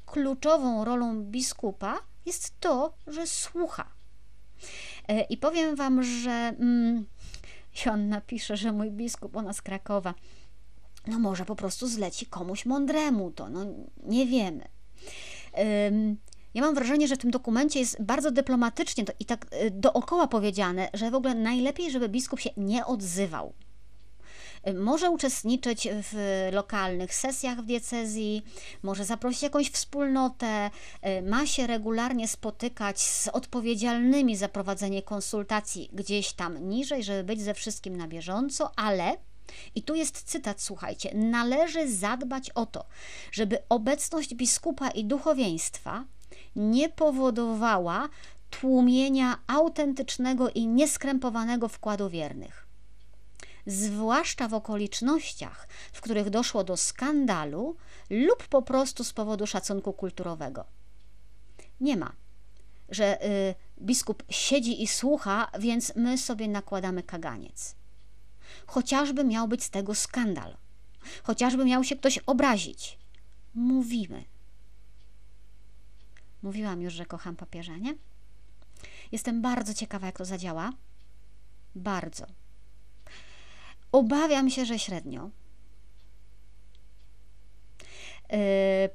kluczową rolą biskupa jest to, że słucha E, I powiem Wam, że mm, Joanna pisze, że mój biskup, ona z Krakowa, no może po prostu zleci komuś mądremu to, no nie wiemy. Ja mam wrażenie, że w tym dokumencie jest bardzo dyplomatycznie to, i tak y, dookoła powiedziane, że w ogóle najlepiej, żeby biskup się nie odzywał. Y, może uczestniczyć w lokalnych sesjach w diecezji, może zaprosić jakąś wspólnotę, y, ma się regularnie spotykać z odpowiedzialnymi za prowadzenie konsultacji gdzieś tam niżej, żeby być ze wszystkim na bieżąco, ale i tu jest cytat, słuchajcie: Należy zadbać o to, żeby obecność biskupa i duchowieństwa nie powodowała tłumienia autentycznego i nieskrępowanego wkładu wiernych. Zwłaszcza w okolicznościach, w których doszło do skandalu lub po prostu z powodu szacunku kulturowego. Nie ma, że y, biskup siedzi i słucha, więc my sobie nakładamy kaganiec. Chociażby miał być z tego skandal, chociażby miał się ktoś obrazić. Mówimy Mówiłam już, że kocham papieża, nie? Jestem bardzo ciekawa, jak to zadziała. Bardzo. Obawiam się, że średnio. Yy,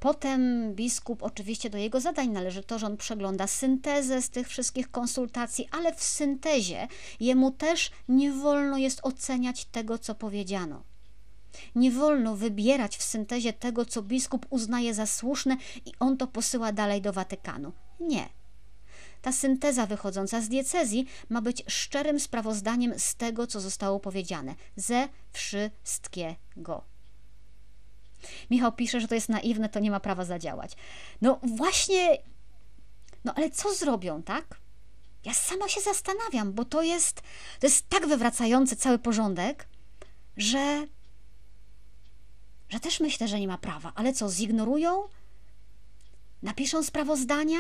potem biskup, oczywiście do jego zadań należy to, że on przegląda syntezę z tych wszystkich konsultacji, ale w syntezie jemu też nie wolno jest oceniać tego, co powiedziano. Nie wolno wybierać w syntezie tego, co biskup uznaje za słuszne i on to posyła dalej do Watykanu. Nie. Ta synteza wychodząca z diecezji ma być szczerym sprawozdaniem z tego, co zostało powiedziane, ze wszystkiego. Michał pisze, że to jest naiwne, to nie ma prawa zadziałać. No właśnie, no ale co zrobią, tak? Ja sama się zastanawiam, bo to jest, to jest tak wywracający cały porządek, że że też myślę, że nie ma prawa. Ale co, zignorują? Napiszą sprawozdania?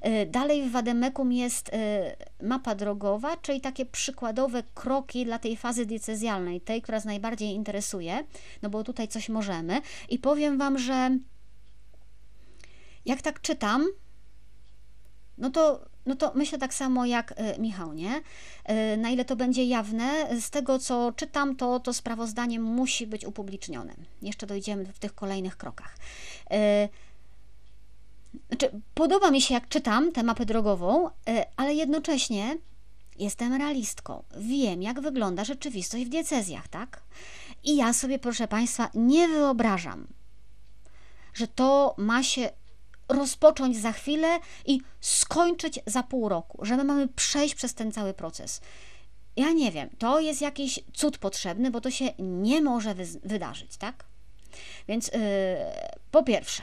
E, dalej w Wademekum jest e, mapa drogowa, czyli takie przykładowe kroki dla tej fazy diecezjalnej, tej, która nas najbardziej interesuje, no bo tutaj coś możemy. I powiem Wam, że jak tak czytam, no to no to myślę tak samo jak e, Michał, nie? Na ile to będzie jawne, z tego co czytam, to to sprawozdanie musi być upublicznione. Jeszcze dojdziemy w tych kolejnych krokach. E, znaczy, podoba mi się, jak czytam tę mapę drogową, ale jednocześnie jestem realistką. Wiem, jak wygląda rzeczywistość w diecezjach, tak? I ja sobie, proszę Państwa, nie wyobrażam, że to ma się rozpocząć za chwilę i skończyć za pół roku, że my mamy przejść przez ten cały proces. Ja nie wiem, to jest jakiś cud potrzebny, bo to się nie może wydarzyć, tak? Więc yy, po pierwsze,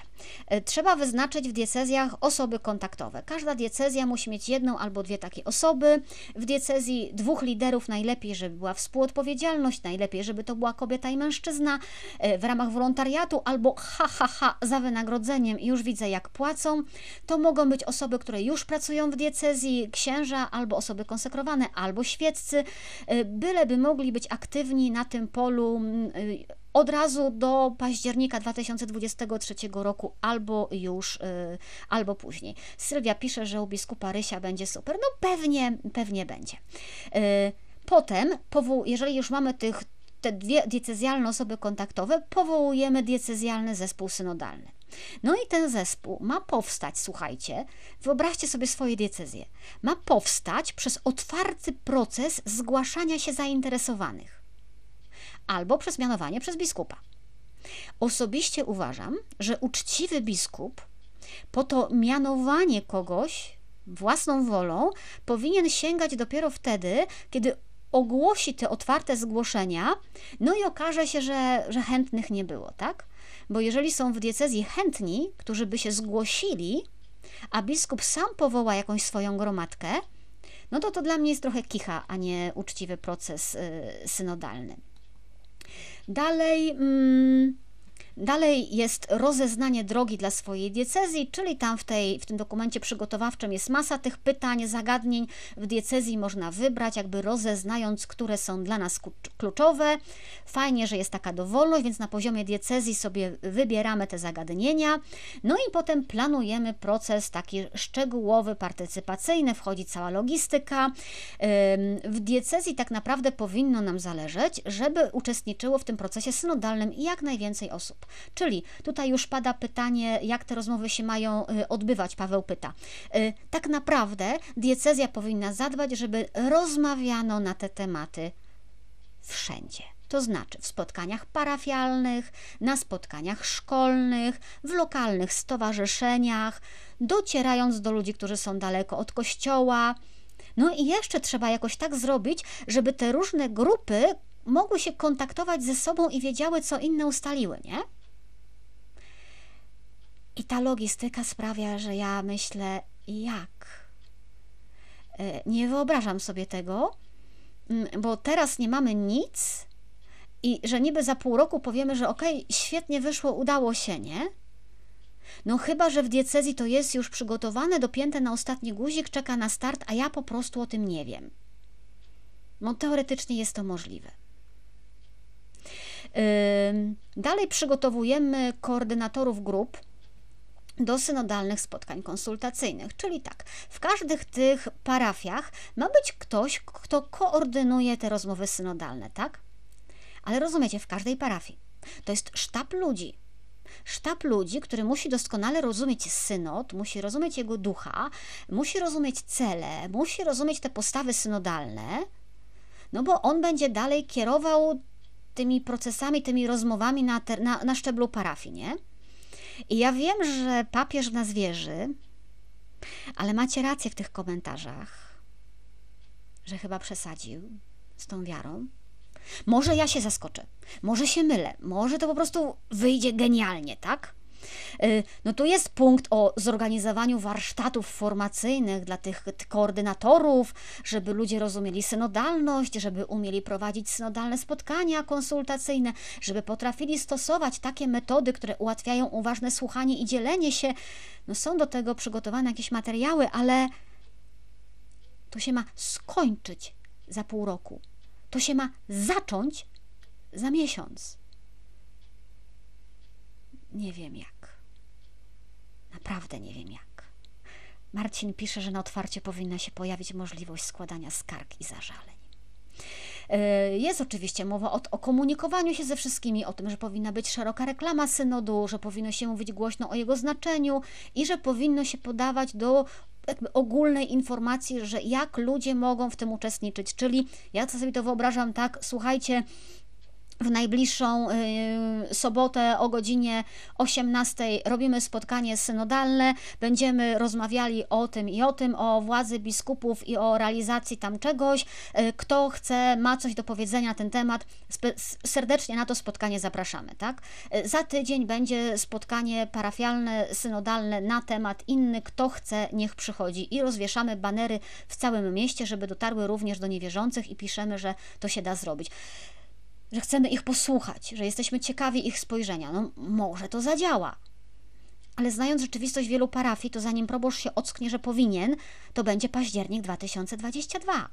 yy, trzeba wyznaczyć w diecezjach osoby kontaktowe. Każda diecezja musi mieć jedną albo dwie takie osoby. W diecezji dwóch liderów najlepiej, żeby była współodpowiedzialność, najlepiej, żeby to była kobieta i mężczyzna yy, w ramach wolontariatu albo ha, ha, ha, za wynagrodzeniem i już widzę jak płacą. To mogą być osoby, które już pracują w diecezji, księża albo osoby konsekrowane, albo świeccy, yy, byleby mogli być aktywni na tym polu yy, od razu do października 2023 roku albo już, y, albo później. Sylwia pisze, że u biskupa Rysia będzie super. No pewnie, pewnie będzie. Y, potem, jeżeli już mamy tych, te dwie diecezjalne osoby kontaktowe, powołujemy diecezjalny zespół synodalny. No i ten zespół ma powstać, słuchajcie, wyobraźcie sobie swoje diecezje, ma powstać przez otwarty proces zgłaszania się zainteresowanych albo przez mianowanie przez biskupa. Osobiście uważam, że uczciwy biskup po to mianowanie kogoś własną wolą powinien sięgać dopiero wtedy, kiedy ogłosi te otwarte zgłoszenia, no i okaże się, że, że chętnych nie było, tak? Bo jeżeli są w diecezji chętni, którzy by się zgłosili, a biskup sam powoła jakąś swoją gromadkę, no to to dla mnie jest trochę kicha, a nie uczciwy proces y, synodalny. Dalej, mm, Dalej jest rozeznanie drogi dla swojej diecezji, czyli tam w, tej, w tym dokumencie przygotowawczym jest masa tych pytań, zagadnień. W diecezji można wybrać, jakby rozeznając, które są dla nas kluczowe. Fajnie, że jest taka dowolność, więc na poziomie diecezji sobie wybieramy te zagadnienia. No i potem planujemy proces taki szczegółowy, partycypacyjny, wchodzi cała logistyka. W diecezji tak naprawdę powinno nam zależeć, żeby uczestniczyło w tym procesie synodalnym jak najwięcej osób. Czyli tutaj już pada pytanie, jak te rozmowy się mają y, odbywać, Paweł pyta. Y, tak naprawdę diecezja powinna zadbać, żeby rozmawiano na te tematy wszędzie. To znaczy w spotkaniach parafialnych, na spotkaniach szkolnych, w lokalnych stowarzyszeniach, docierając do ludzi, którzy są daleko od kościoła. No i jeszcze trzeba jakoś tak zrobić, żeby te różne grupy mogły się kontaktować ze sobą i wiedziały, co inne ustaliły, nie? I ta logistyka sprawia, że ja myślę, jak? E, nie wyobrażam sobie tego, mm, bo teraz nie mamy nic i że niby za pół roku powiemy, że okej, okay, świetnie wyszło, udało się, nie? No chyba, że w diecezji to jest już przygotowane, dopięte na ostatni guzik, czeka na start, a ja po prostu o tym nie wiem. No teoretycznie jest to możliwe. Dalej przygotowujemy koordynatorów grup do synodalnych spotkań konsultacyjnych. Czyli tak, w każdych tych parafiach ma być ktoś, kto koordynuje te rozmowy synodalne, tak? Ale rozumiecie, w każdej parafii to jest sztab ludzi. Sztab ludzi, który musi doskonale rozumieć synod, musi rozumieć jego ducha, musi rozumieć cele, musi rozumieć te postawy synodalne, no bo on będzie dalej kierował tymi procesami, tymi rozmowami na, ter, na, na szczeblu parafii, nie? I ja wiem, że papież w nas wierzy, ale macie rację w tych komentarzach, że chyba przesadził z tą wiarą. Może ja się zaskoczę, może się mylę, może to po prostu wyjdzie genialnie, tak? Y, no tu jest punkt o zorganizowaniu warsztatów formacyjnych dla tych koordynatorów, żeby ludzie rozumieli synodalność, żeby umieli prowadzić synodalne spotkania konsultacyjne, żeby potrafili stosować takie metody, które ułatwiają uważne słuchanie i dzielenie się. No są do tego przygotowane jakieś materiały, ale to się ma skończyć za pół roku. To się ma zacząć za miesiąc. Nie wiem jak. Naprawdę nie wiem jak. Marcin pisze, że na otwarcie powinna się pojawić możliwość składania skarg i zażaleń. E, jest oczywiście mowa o, o, komunikowaniu się ze wszystkimi, o tym, że powinna być szeroka reklama synodu, że powinno się mówić głośno o jego znaczeniu i że powinno się podawać do ogólnej informacji, że jak ludzie mogą w tym uczestniczyć. Czyli ja sobie to wyobrażam tak, słuchajcie, w najbliższą y, sobotę o godzinie 18 robimy spotkanie synodalne. Będziemy rozmawiali o tym i o tym, o władzy biskupów i o realizacji tam czegoś. Y, kto chce, ma coś do powiedzenia na ten temat, serdecznie na to spotkanie zapraszamy. Tak? Y, za tydzień będzie spotkanie parafialne, synodalne na temat inny. Kto chce, niech przychodzi. I rozwieszamy banery w całym mieście, żeby dotarły również do niewierzących i piszemy, że to się da zrobić że chcemy ich posłuchać, że jesteśmy ciekawi ich spojrzenia. No, może to zadziała. Ale znając rzeczywistość wielu parafii, to zanim proboszcz się ocknie, że powinien, to będzie październik 2022.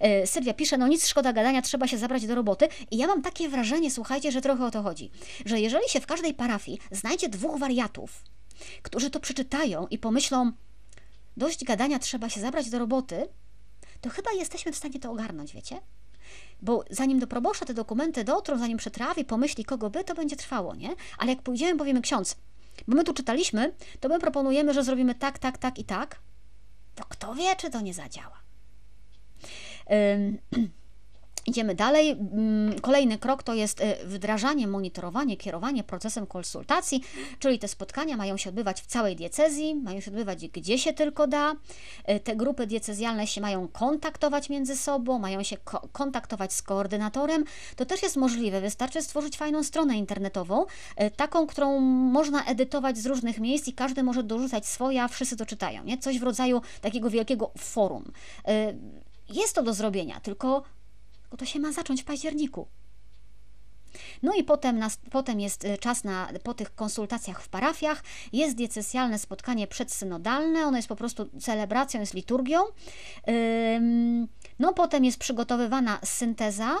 E, Sylwia pisze, no nic, szkoda gadania, trzeba się zabrać do roboty. I ja mam takie wrażenie, słuchajcie, że trochę o to chodzi, że jeżeli się w każdej parafii znajdzie dwóch wariatów, którzy to przeczytają i pomyślą, dość gadania, trzeba się zabrać do roboty, to chyba jesteśmy w stanie to ogarnąć, wiecie? Bo zanim do probosza te dokumenty dotrą, zanim przetrawi, pomyśli kogo by, to będzie trwało, nie? Ale jak pójdziemy, powiemy ksiądz, bo my tu czytaliśmy, to my proponujemy, że zrobimy tak, tak, tak i tak, to kto wie, czy to nie zadziała. Idziemy dalej. Mm, kolejny krok to jest y, wdrażanie, monitorowanie, kierowanie procesem konsultacji, czyli te spotkania mają się odbywać w całej diecezji, mają się odbywać gdzie się tylko da. Y, te grupy diecezjalne się mają kontaktować między sobą, mają się ko kontaktować z koordynatorem. To też jest możliwe, wystarczy stworzyć fajną stronę internetową, y, taką, którą można edytować z różnych miejsc i każdy może dorzucać swoje, a wszyscy to czytają. Nie? Coś w rodzaju takiego wielkiego forum. Jest to do zrobienia, tylko bo to się ma zacząć w październiku. No i potem, potem jest y, czas na, po tych konsultacjach w parafiach, jest diecesjalne spotkanie przedsynodalne, ono jest po prostu celebracją, jest liturgią. No potem jest przygotowywana synteza,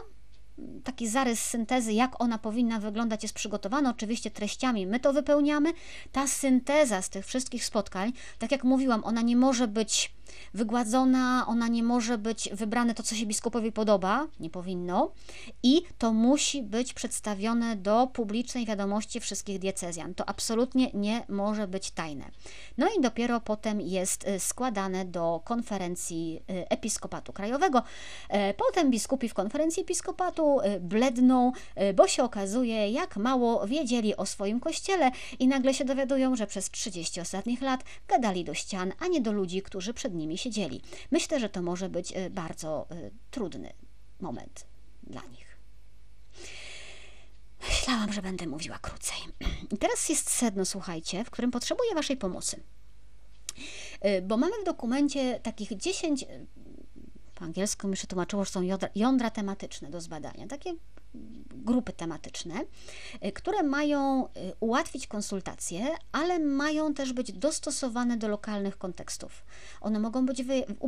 taki zarys syntezy, jak ona powinna wyglądać, jest przygotowany. Oczywiście treściami my to wypełniamy. Ta synteza z tych wszystkich spotkań, tak jak mówiłam, ona nie może być wygładzona, ona nie może być wybrane to, co się biskupowi podoba, nie powinno, i to musi być przedstawione do publicznej wiadomości wszystkich diecezjan. To absolutnie nie może być tajne. No i dopiero potem jest y, składane do konferencji y, Episkopatu Krajowego. E, potem biskupi w konferencji Episkopatu y, bledną, bo się okazuje, jak mało wiedzieli o swoim kościele i nagle się dowiadują, że przez 30 ostatnich lat gadali do ścian, a nie do ludzi, którzy przed nimi siedzieli. Myślę, że to może być y, bardzo y, trudny moment dla nich. Myślałam, że będę mówiła krócej. Teraz jest sedno, słuchajcie, w którym potrzebuję Waszej pomocy. Y, bo mamy w dokumencie takich 10, po angielsku mi się tłumaczyło, że są jądra, jądra tematyczne do zbadania. Takie grupy tematyczne, y, które mają y, ułatwić konsultacje, ale mają też być dostosowane do lokalnych kontekstów. One mogą być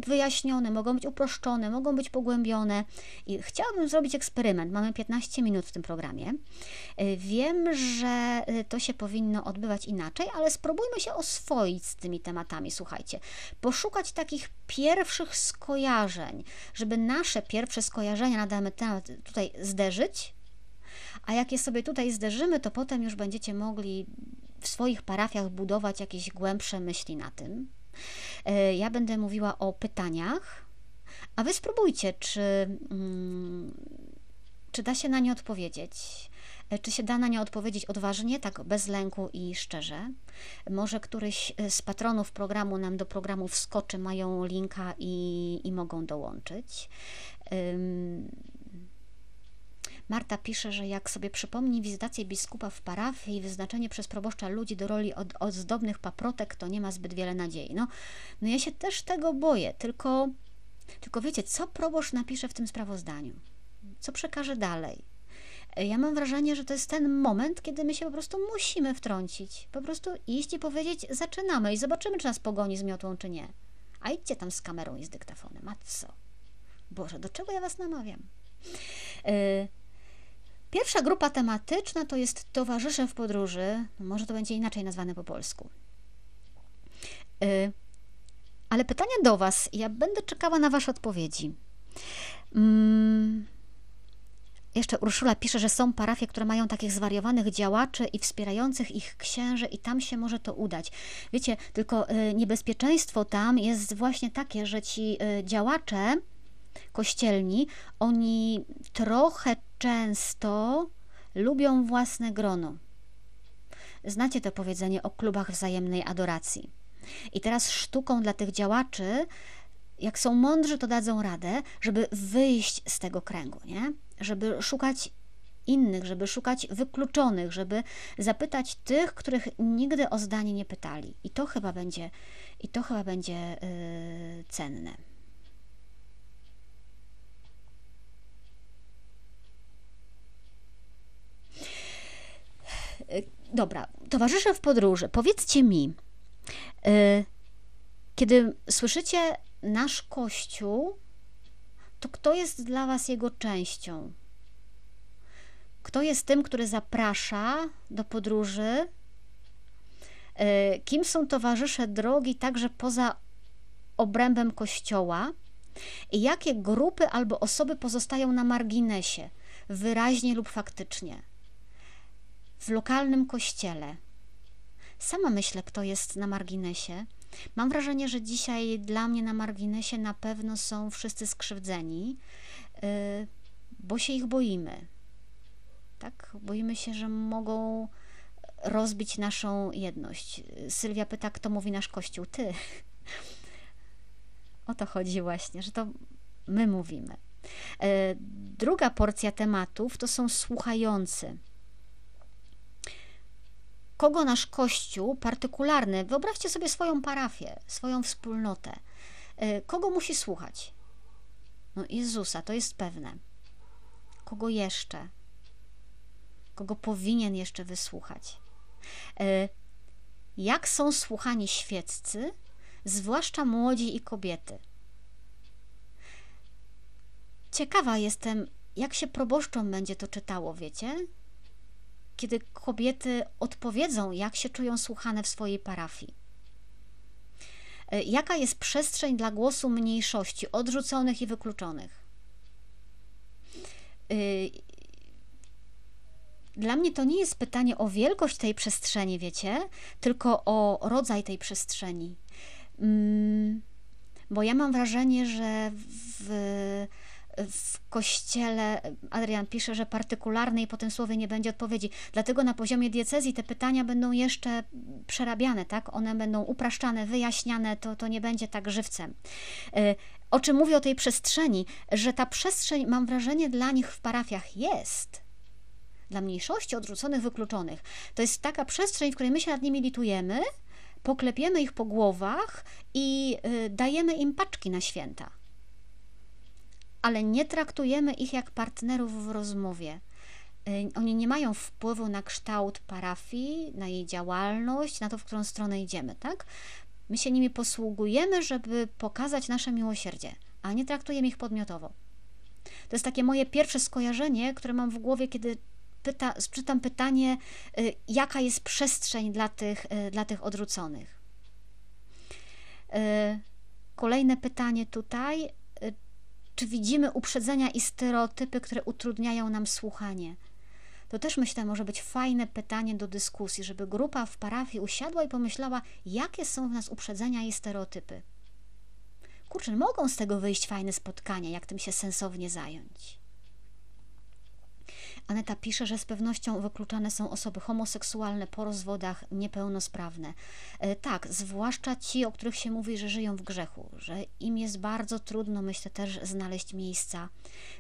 wyjaśnione, mogą być uproszczone, mogą być pogłębione i chciałabym zrobić eksperyment. Mamy 15 minut w tym programie. Y, wiem, że to się powinno odbywać inaczej, ale spróbujmy się oswoić z tymi tematami. Słuchajcie, poszukać takich pierwszych skojarzeń, żeby nasze pierwsze skojarzenia na dany temat tutaj zderzyć, a jak je sobie tutaj zderzymy, to potem już będziecie mogli w swoich parafiach budować jakieś głębsze myśli na tym. E, ja będę mówiła o pytaniach, a wy spróbujcie, czy, mm, czy da się na nie odpowiedzieć. E, czy się da na nie odpowiedzieć odważnie, tak bez lęku i szczerze? Może któryś e, z patronów programu nam do programu wskoczy, mają linka i, i mogą dołączyć. Marta pisze, że jak sobie przypomni wizytację biskupa w parafii i wyznaczenie przez proboszcza ludzi do roli od, ozdobnych paprotek, to nie ma zbyt wiele nadziei. No, no ja się też tego boję, tylko, tylko wiecie, co proboszcz napisze w tym sprawozdaniu? Co przekaże dalej? Ja mam wrażenie, że to jest ten moment, kiedy my się po prostu musimy wtrącić. Po prostu iść i powiedzieć, zaczynamy i zobaczymy, czy nas pogoni z miotłą, czy nie. A idźcie tam z kamerą i z dyktafonem. A co? Boże, do czego ja was namawiam? Yy, Pierwsza grupa tematyczna to jest towarzysze w podróży. No może to będzie inaczej nazwane po polsku. Yy, ale pytania do Was. Ja będę czekała na Wasze odpowiedzi. Mm, jeszcze Urszula pisze, że są parafie, które mają takich zwariowanych działaczy i wspierających ich księży, i tam się może to udać. Wiecie, tylko y, niebezpieczeństwo tam jest właśnie takie, że ci y, działacze kościelni, oni trochę często lubią własne grono. Znacie to powiedzenie o klubach wzajemnej adoracji. I teraz sztuką dla tych działaczy, jak są mądrzy, to dadzą radę, żeby wyjść z tego kręgu, nie? Żeby szukać innych, żeby szukać wykluczonych, żeby zapytać tych, których nigdy o zdanie nie pytali. I to chyba będzie, i to chyba będzie yy, cenne. Y, dobra, towarzysze w podróży, powiedzcie mi, y, kiedy słyszycie nasz Kościół, to kto jest dla Was jego częścią? Kto jest tym, który zaprasza do podróży? Y, kim są towarzysze drogi także poza obrębem Kościoła? I jakie grupy albo osoby pozostają na marginesie, wyraźnie lub faktycznie? W lokalnym kościele. Sama myślę, kto jest na marginesie. Mam wrażenie, że dzisiaj dla mnie na marginesie na pewno są wszyscy skrzywdzeni, y, bo się ich boimy. Tak? Boimy się, że mogą rozbić naszą jedność. Sylwia pyta, kto mówi nasz kościół? Ty. O to chodzi właśnie, że to my mówimy. Y, druga porcja tematów to są słuchający kogo nasz kościół partykularny, wyobraźcie sobie swoją parafię, swoją wspólnotę, y, kogo musi słuchać? No Jezusa, to jest pewne. Kogo jeszcze? kogo powinien jeszcze wysłuchać. E, jak są słuchani świeccy, zwłaszcza młodzi i kobiety. Ciekawa jestem, jak się proboszczom będzie to czytało, wiecie? Kiedy kobiety odpowiedzą, jak się czują słuchane w swojej parafii. E, jaka jest przestrzeń dla głosu mniejszości, odrzuconych i wykluczonych? E, dla mnie to nie jest pytanie o wielkość tej przestrzeni, wiecie, tylko o rodzaj tej przestrzeni. Mm, bo ja mam wrażenie, że w, w kościele, Adrian pisze, że partykularnej po tym słowie nie będzie odpowiedzi. Dlatego na poziomie diecezji te pytania będą jeszcze przerabiane, tak? One będą upraszczane, wyjaśniane, to, to nie będzie tak żywcem. E, o czym mówię o tej przestrzeni? Że ta przestrzeń, mam wrażenie, dla nich w parafiach jest dla mniejszości odrzuconych, wykluczonych. To jest taka przestrzeń, w której my się nad nimi litujemy, poklepiemy ich po głowach i y, dajemy im paczki na święta. Ale nie traktujemy ich jak partnerów w rozmowie. Y, oni nie mają wpływu na kształt parafii, na jej działalność, na to, w którą stronę idziemy, tak? My się nimi posługujemy, żeby pokazać nasze miłosierdzie, a nie traktujemy ich podmiotowo. To jest takie moje pierwsze skojarzenie, które mam w głowie, kiedy pyta, czytam pytanie, y, jaka jest przestrzeń dla tych, y, dla tych odrzuconych. Kolejne pytanie tutaj. Czy widzimy uprzedzenia i stereotypy, które utrudniają nam słuchanie? To też myślę, może być fajne pytanie do dyskusji, żeby grupa w parafii usiadła i pomyślała, jakie są w nas uprzedzenia i stereotypy. Kurczę, mogą z tego wyjść fajne spotkania, jak tym się sensownie zająć. Aneta pisze, że z pewnością wykluczane są osoby homoseksualne po rozwodach, niepełnosprawne. E, tak, zwłaszcza ci, o których się mówi, że żyją w grzechu, że im jest bardzo trudno, myślę, też znaleźć miejsca,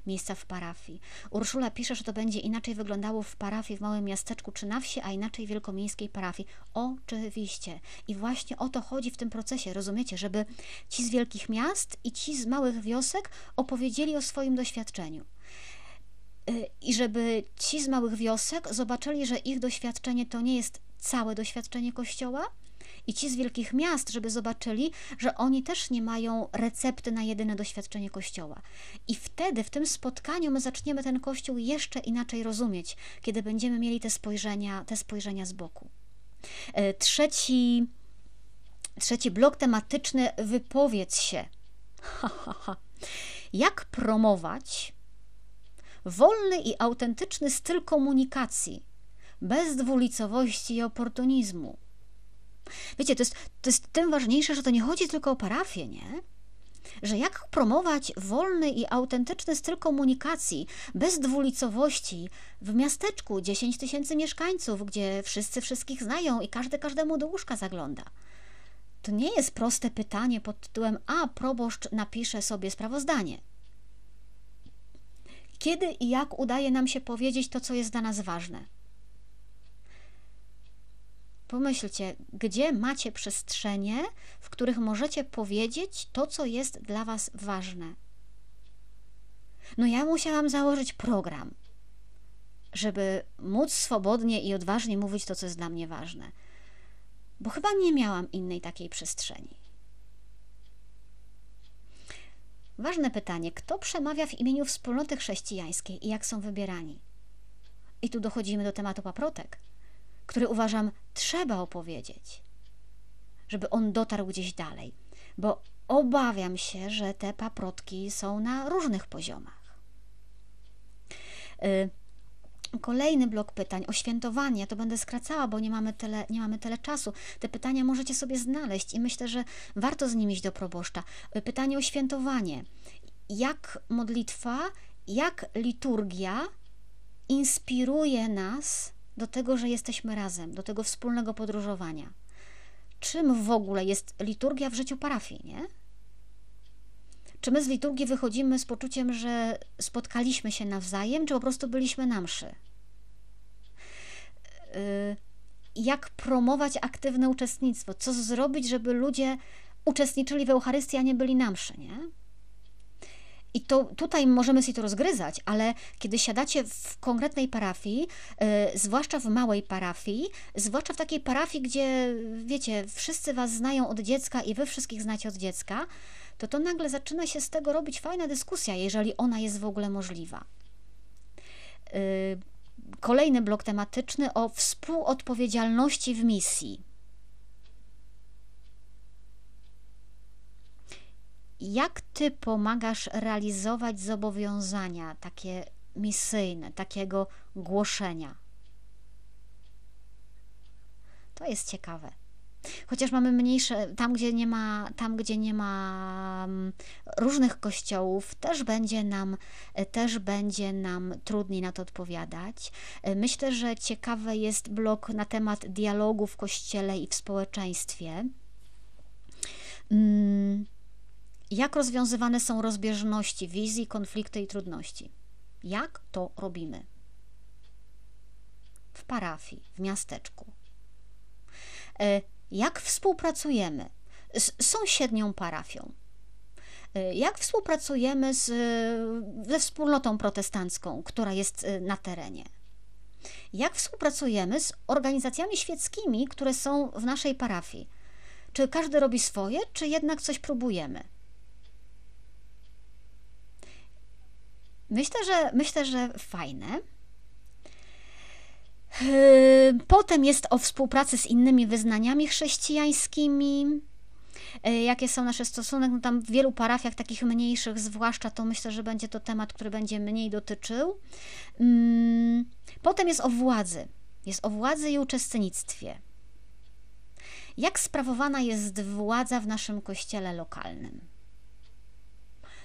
miejsca w parafii. Urszula pisze, że to będzie inaczej wyglądało w parafii w małym miasteczku czy na wsi, a inaczej w wielkomiejskiej parafii. Oczywiście. I właśnie o to chodzi w tym procesie, rozumiecie, żeby ci z wielkich miast i ci z małych wiosek opowiedzieli o swoim doświadczeniu i żeby ci z małych wiosek zobaczyli, że ich doświadczenie to nie jest całe doświadczenie Kościoła, i ci z wielkich miast, żeby zobaczyli, że oni też nie mają recepty na jedyne doświadczenie Kościoła. I wtedy, w tym spotkaniu, my zaczniemy ten Kościół jeszcze inaczej rozumieć, kiedy będziemy mieli te spojrzenia, te spojrzenia z boku. E, trzeci, trzeci blok tematyczny wypowiedz się. Jak promować wolny i autentyczny styl komunikacji, bez dwulicowości i oportunizmu. Wiecie, to jest, to jest tym ważniejsze, że to nie chodzi tylko o parafię, nie? Że jak promować wolny i autentyczny styl komunikacji bez dwulicowości w miasteczku 10 tysięcy mieszkańców, gdzie wszyscy wszystkich znają i każdy każdemu do łóżka zagląda. To nie jest proste pytanie pod tytułem A proboszcz napisze sobie sprawozdanie. Kiedy i jak udaje nam się powiedzieć to, co jest dla nas ważne? Pomyślcie, gdzie macie przestrzenie, w których możecie powiedzieć to, co jest dla Was ważne. No, ja musiałam założyć program, żeby móc swobodnie i odważnie mówić to, co jest dla mnie ważne, bo chyba nie miałam innej takiej przestrzeni. Ważne pytanie: kto przemawia w imieniu wspólnoty chrześcijańskiej i jak są wybierani? I tu dochodzimy do tematu paprotek, który uważam trzeba opowiedzieć, żeby on dotarł gdzieś dalej, bo obawiam się, że te paprotki są na różnych poziomach. Y Kolejny blok pytań o świętowanie. Ja to będę skracała, bo nie mamy, tyle, nie mamy tyle czasu. Te pytania możecie sobie znaleźć i myślę, że warto z nimi iść do proboszcza. Pytanie o świętowanie. Jak modlitwa, jak liturgia inspiruje nas do tego, że jesteśmy razem, do tego wspólnego podróżowania? Czym w ogóle jest liturgia w życiu parafii, nie? Czy my z liturgii wychodzimy z poczuciem, że spotkaliśmy się nawzajem, czy po prostu byliśmy na mszy? Y, jak promować aktywne uczestnictwo? Co zrobić, żeby ludzie uczestniczyli w Eucharystii, a nie byli na mszy, nie? I to tutaj możemy sobie to rozgryzać, ale kiedy siadacie w konkretnej parafii, yy, zwłaszcza w małej parafii, zwłaszcza w takiej parafii, gdzie wiecie, wszyscy was znają od dziecka i wy wszystkich znacie od dziecka, to to nagle zaczyna się z tego robić fajna dyskusja, jeżeli ona jest w ogóle możliwa. Yy, kolejny blok tematyczny o współodpowiedzialności w misji. Jak ty pomagasz realizować zobowiązania takie misyjne, takiego głoszenia? To jest ciekawe. Chociaż mamy mniejsze, tam gdzie nie ma, tam gdzie nie ma mm, różnych kościołów, też będzie nam, też będzie nam trudniej na to odpowiadać. Myślę, że ciekawy jest blok na temat dialogu w kościele i w społeczeństwie. Hmm jak rozwiązywane są rozbieżności wizji, konflikty i trudności? Jak to robimy? W parafii, w miasteczku. Jak współpracujemy z sąsiednią parafią? E, jak współpracujemy z, ze wspólnotą protestancką, która jest e, na terenie? Jak współpracujemy z organizacjami świeckimi, które są w naszej parafii? Czy każdy robi swoje, czy jednak coś próbujemy? Myślę, że myślę, że fajne. Yy, potem jest o współpracy z innymi wyznaniami chrześcijańskimi. Yy, jakie są nasze stosunki? No tam w wielu parafiach, takich mniejszych, zwłaszcza, to myślę, że będzie to temat, który będzie mniej dotyczył. Yy, potem jest o władzy. Jest o władzy i uczestnictwie. Jak sprawowana jest władza w naszym kościele lokalnym?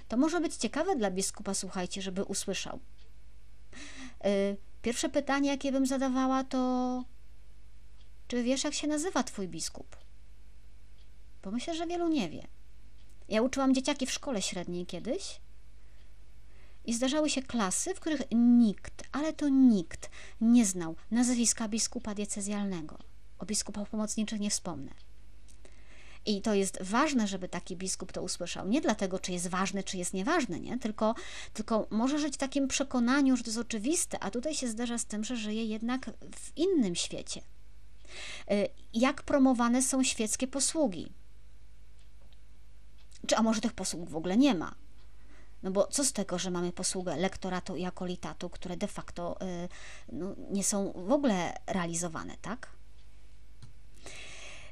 To może być ciekawe dla biskupa, słuchajcie, żeby usłyszał. Pierwsze pytanie, jakie bym zadawała, to czy wiesz, jak się nazywa twój biskup? Bo myślę, że wielu nie wie. Ja uczyłam dzieciaki w szkole średniej kiedyś i zdarzały się klasy, w których nikt, ale to nikt nie znał nazwiska biskupa diecezjalnego. O biskupach pomocniczych nie wspomnę. I to jest ważne, żeby taki biskup to usłyszał. Nie dlatego, czy jest ważny, czy jest nieważny, nie? Tylko, tylko może żyć w takim przekonaniu, że to jest oczywiste, a tutaj się zdarza z tym, że żyje jednak w innym świecie. Y, jak promowane są świeckie posługi? Czy a może tych posług w ogóle nie ma? No bo co z tego, że mamy posługę lektoratu i akolitatu, które de facto y, no, nie są w ogóle realizowane, tak?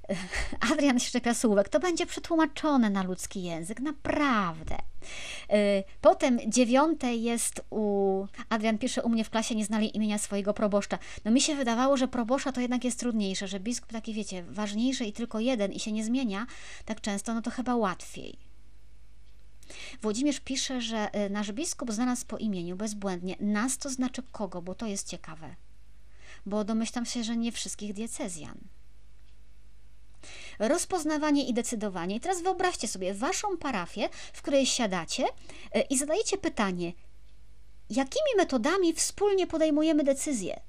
Adrian szczepia słówek, to będzie przetłumaczone na ludzki język, naprawdę. Y, potem dziewiąte jest u. Adrian pisze, u mnie w klasie nie znali imienia swojego proboszcza. No mi się wydawało, że probosza to jednak jest trudniejsze, że biskup taki, wiecie, ważniejszy i tylko jeden i się nie zmienia tak często, no to chyba łatwiej. Włodzimierz pisze, że y, nasz biskup znalazł po imieniu bezbłędnie. Nas to znaczy kogo, bo to jest ciekawe. Bo domyślam się, że nie wszystkich diecezjan rozpoznawanie i decydowanie. I teraz wyobraźcie sobie waszą parafię, w której siadacie e, i zadajecie pytanie, jakimi metodami wspólnie podejmujemy decyzje?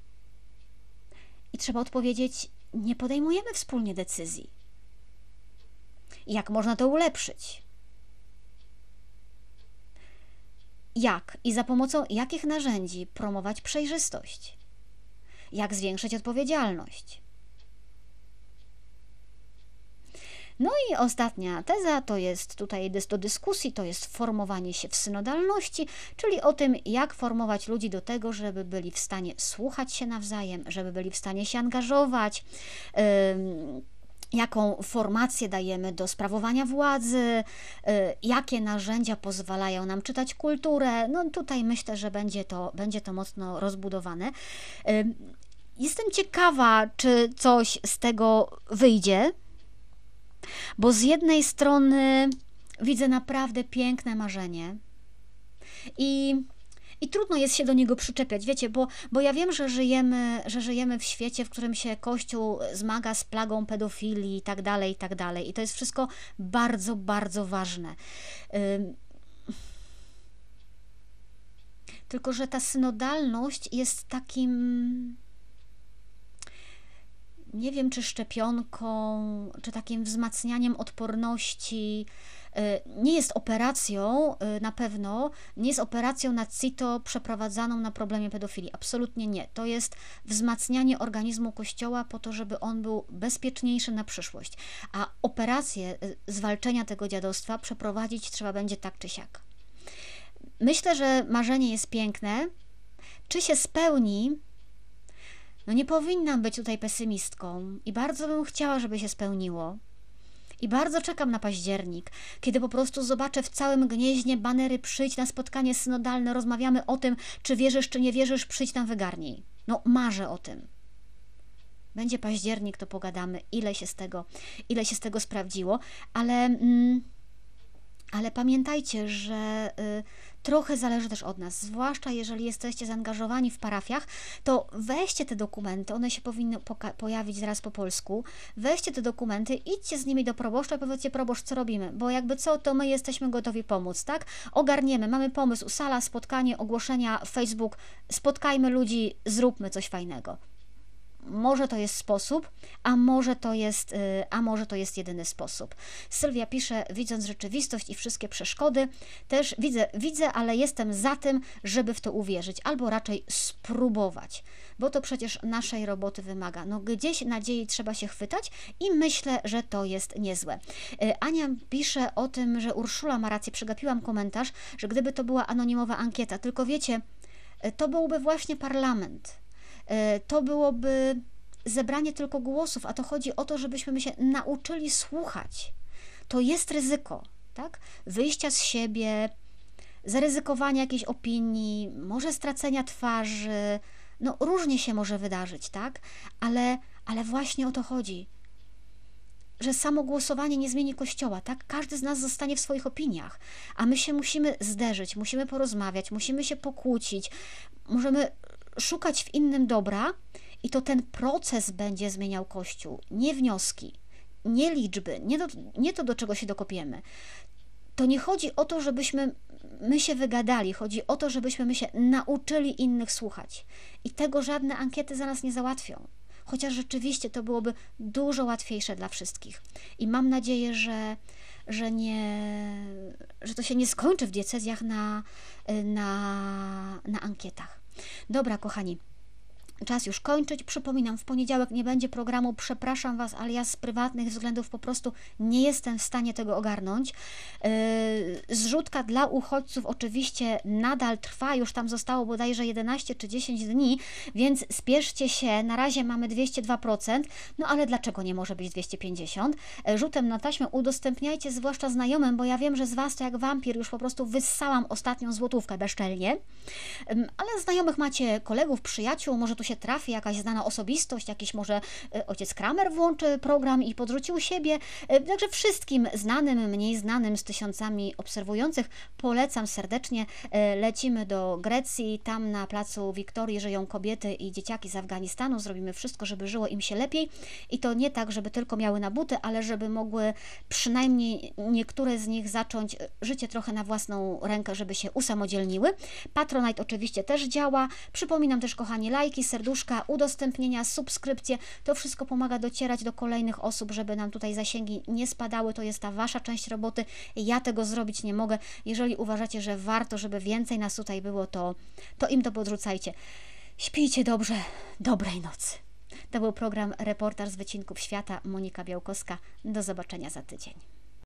I trzeba odpowiedzieć, nie podejmujemy wspólnie decyzji. Jak można to ulepszyć? Jak i za pomocą jakich narzędzi promować przejrzystość? Jak zwiększyć odpowiedzialność? No i ostatnia teza to jest tutaj do dyskusji, to jest formowanie się w synodalności, czyli o tym, jak formować ludzi do tego, żeby byli w stanie słuchać się nawzajem, żeby byli w stanie się angażować. Yy, jaką formację dajemy do sprawowania władzy, y, jakie narzędzia pozwalają nam czytać kulturę. No tutaj myślę, że będzie to, będzie to mocno rozbudowane. Jestem ciekawa, czy coś z tego wyjdzie. Bo z jednej strony widzę naprawdę piękne marzenie i, i trudno jest się do niego przyczepiać, wiecie, bo, bo ja wiem, że żyjemy, że żyjemy w świecie, w którym się Kościół zmaga z plagą pedofilii i tak dalej, i tak dalej. I to jest wszystko bardzo, bardzo ważne. Tylko, że ta synodalność jest takim nie wiem, czy szczepionką, czy takim wzmacnianiem odporności. Y, nie jest operacją y, na pewno, nie jest operacją na CITO przeprowadzaną na problemie pedofilii. Absolutnie nie. To jest wzmacnianie organizmu Kościoła po to, żeby on był bezpieczniejszy na przyszłość. A operację y, zwalczenia tego dziadostwa przeprowadzić trzeba będzie tak czy siak. Myślę, że marzenie jest piękne. Czy się spełni? No nie powinnam być tutaj pesymistką i bardzo bym chciała, żeby się spełniło. I bardzo czekam na październik, kiedy po prostu zobaczę w całym gnieźnie banery przyjdź na spotkanie synodalne, rozmawiamy o tym, czy wierzysz, czy nie wierzysz, przyjdź tam wygarnij. No marzę o tym. Będzie październik, to pogadamy, ile się z tego, ile się z tego sprawdziło, ale... Mm, ale pamiętajcie, że y, trochę zależy też od nas, zwłaszcza jeżeli jesteście zaangażowani w parafiach, to weźcie te dokumenty, one się powinny pojawić zaraz po polsku, weźcie te dokumenty, idźcie z nimi do proboszcza i powiedzcie proboszcz, co robimy, bo jakby co, to my jesteśmy gotowi pomóc, tak? Ogarniemy, mamy pomysł, sala, spotkanie, ogłoszenia, Facebook, spotkajmy ludzi, zróbmy coś fajnego może to jest sposób, a może to jest, y, a może to jest jedyny sposób. Sylwia pisze, widząc rzeczywistość i wszystkie przeszkody, też widzę, widzę, ale jestem za tym, żeby w to uwierzyć, albo raczej spróbować, bo to przecież naszej roboty wymaga. No gdzieś nadziei trzeba się chwytać i myślę, że to jest niezłe. Y, Ania pisze o tym, że Urszula ma rację, przegapiłam komentarz, że gdyby to była anonimowa ankieta, tylko wiecie, y, to byłby właśnie parlament to byłoby zebranie tylko głosów, a to chodzi o to, żebyśmy się nauczyli słuchać. To jest ryzyko, tak? Wyjścia z siebie, zaryzykowania jakiejś opinii, może stracenia twarzy, no różnie się może wydarzyć, tak? Ale, ale właśnie o to chodzi. Że samo głosowanie nie zmieni kościoła, tak? Każdy z nas zostanie w swoich opiniach, a my się musimy zderzyć, musimy porozmawiać, musimy się pokłócić, możemy szukać w innym dobra i to ten proces będzie zmieniał Kościół, nie wnioski, nie liczby, nie, do, nie to, do czego się dokopiemy. To nie chodzi o to, żebyśmy my się wygadali, chodzi o to, żebyśmy my się nauczyli innych słuchać. I tego żadne ankiety za nas nie załatwią. Chociaż rzeczywiście to byłoby dużo łatwiejsze dla wszystkich. I mam nadzieję, że, że, nie, że to się nie skończy w diecezjach na, na, na ankietach. Dobra, kochani. Czas już kończyć. Przypominam, w poniedziałek nie będzie programu. Przepraszam Was, ale ja z prywatnych względów po prostu nie jestem w stanie tego ogarnąć. Yy, zrzutka dla uchodźców oczywiście nadal trwa. Już tam zostało bodajże 11 czy 10 dni, więc spieszcie się. Na razie mamy 202%. No ale dlaczego nie może być 250? Yy, rzutem na taśmę udostępniajcie zwłaszcza znajomym, bo ja wiem, że z Was to jak wampir już po prostu wyssałam ostatnią złotówkę bezczelnie. Yy, ale znajomych macie kolegów, przyjaciół, może tu się trafi jakaś znana osobistość, jakiś może e, ojciec Kramer włączy program i podrzucił siebie. E, także wszystkim znanym, mniej znanym, z tysiącami obserwujących polecam serdecznie. E, lecimy do Grecji, tam na placu Wiktorii żyją kobiety i dzieciaki z Afganistanu. Zrobimy wszystko, żeby żyło im się lepiej i to nie tak, żeby tylko miały na buty, ale żeby mogły przynajmniej niektóre z nich zacząć życie trochę na własną rękę, żeby się usamodzielniły. Patronite oczywiście też działa. Przypominam też, kochani, lajki, serduszka, udostępnienia, subskrypcje. To wszystko pomaga docierać do kolejnych osób, żeby nam tutaj zasięgi nie spadały. To jest ta Wasza część roboty. Ja tego zrobić nie mogę. Jeżeli uważacie, że warto, żeby więcej nas tutaj było, to, to im to podrzucajcie. Śpijcie dobrze. Dobrej nocy. To był program Reportaż z Wycinków Świata. Monika Białkowska. Do zobaczenia za tydzień.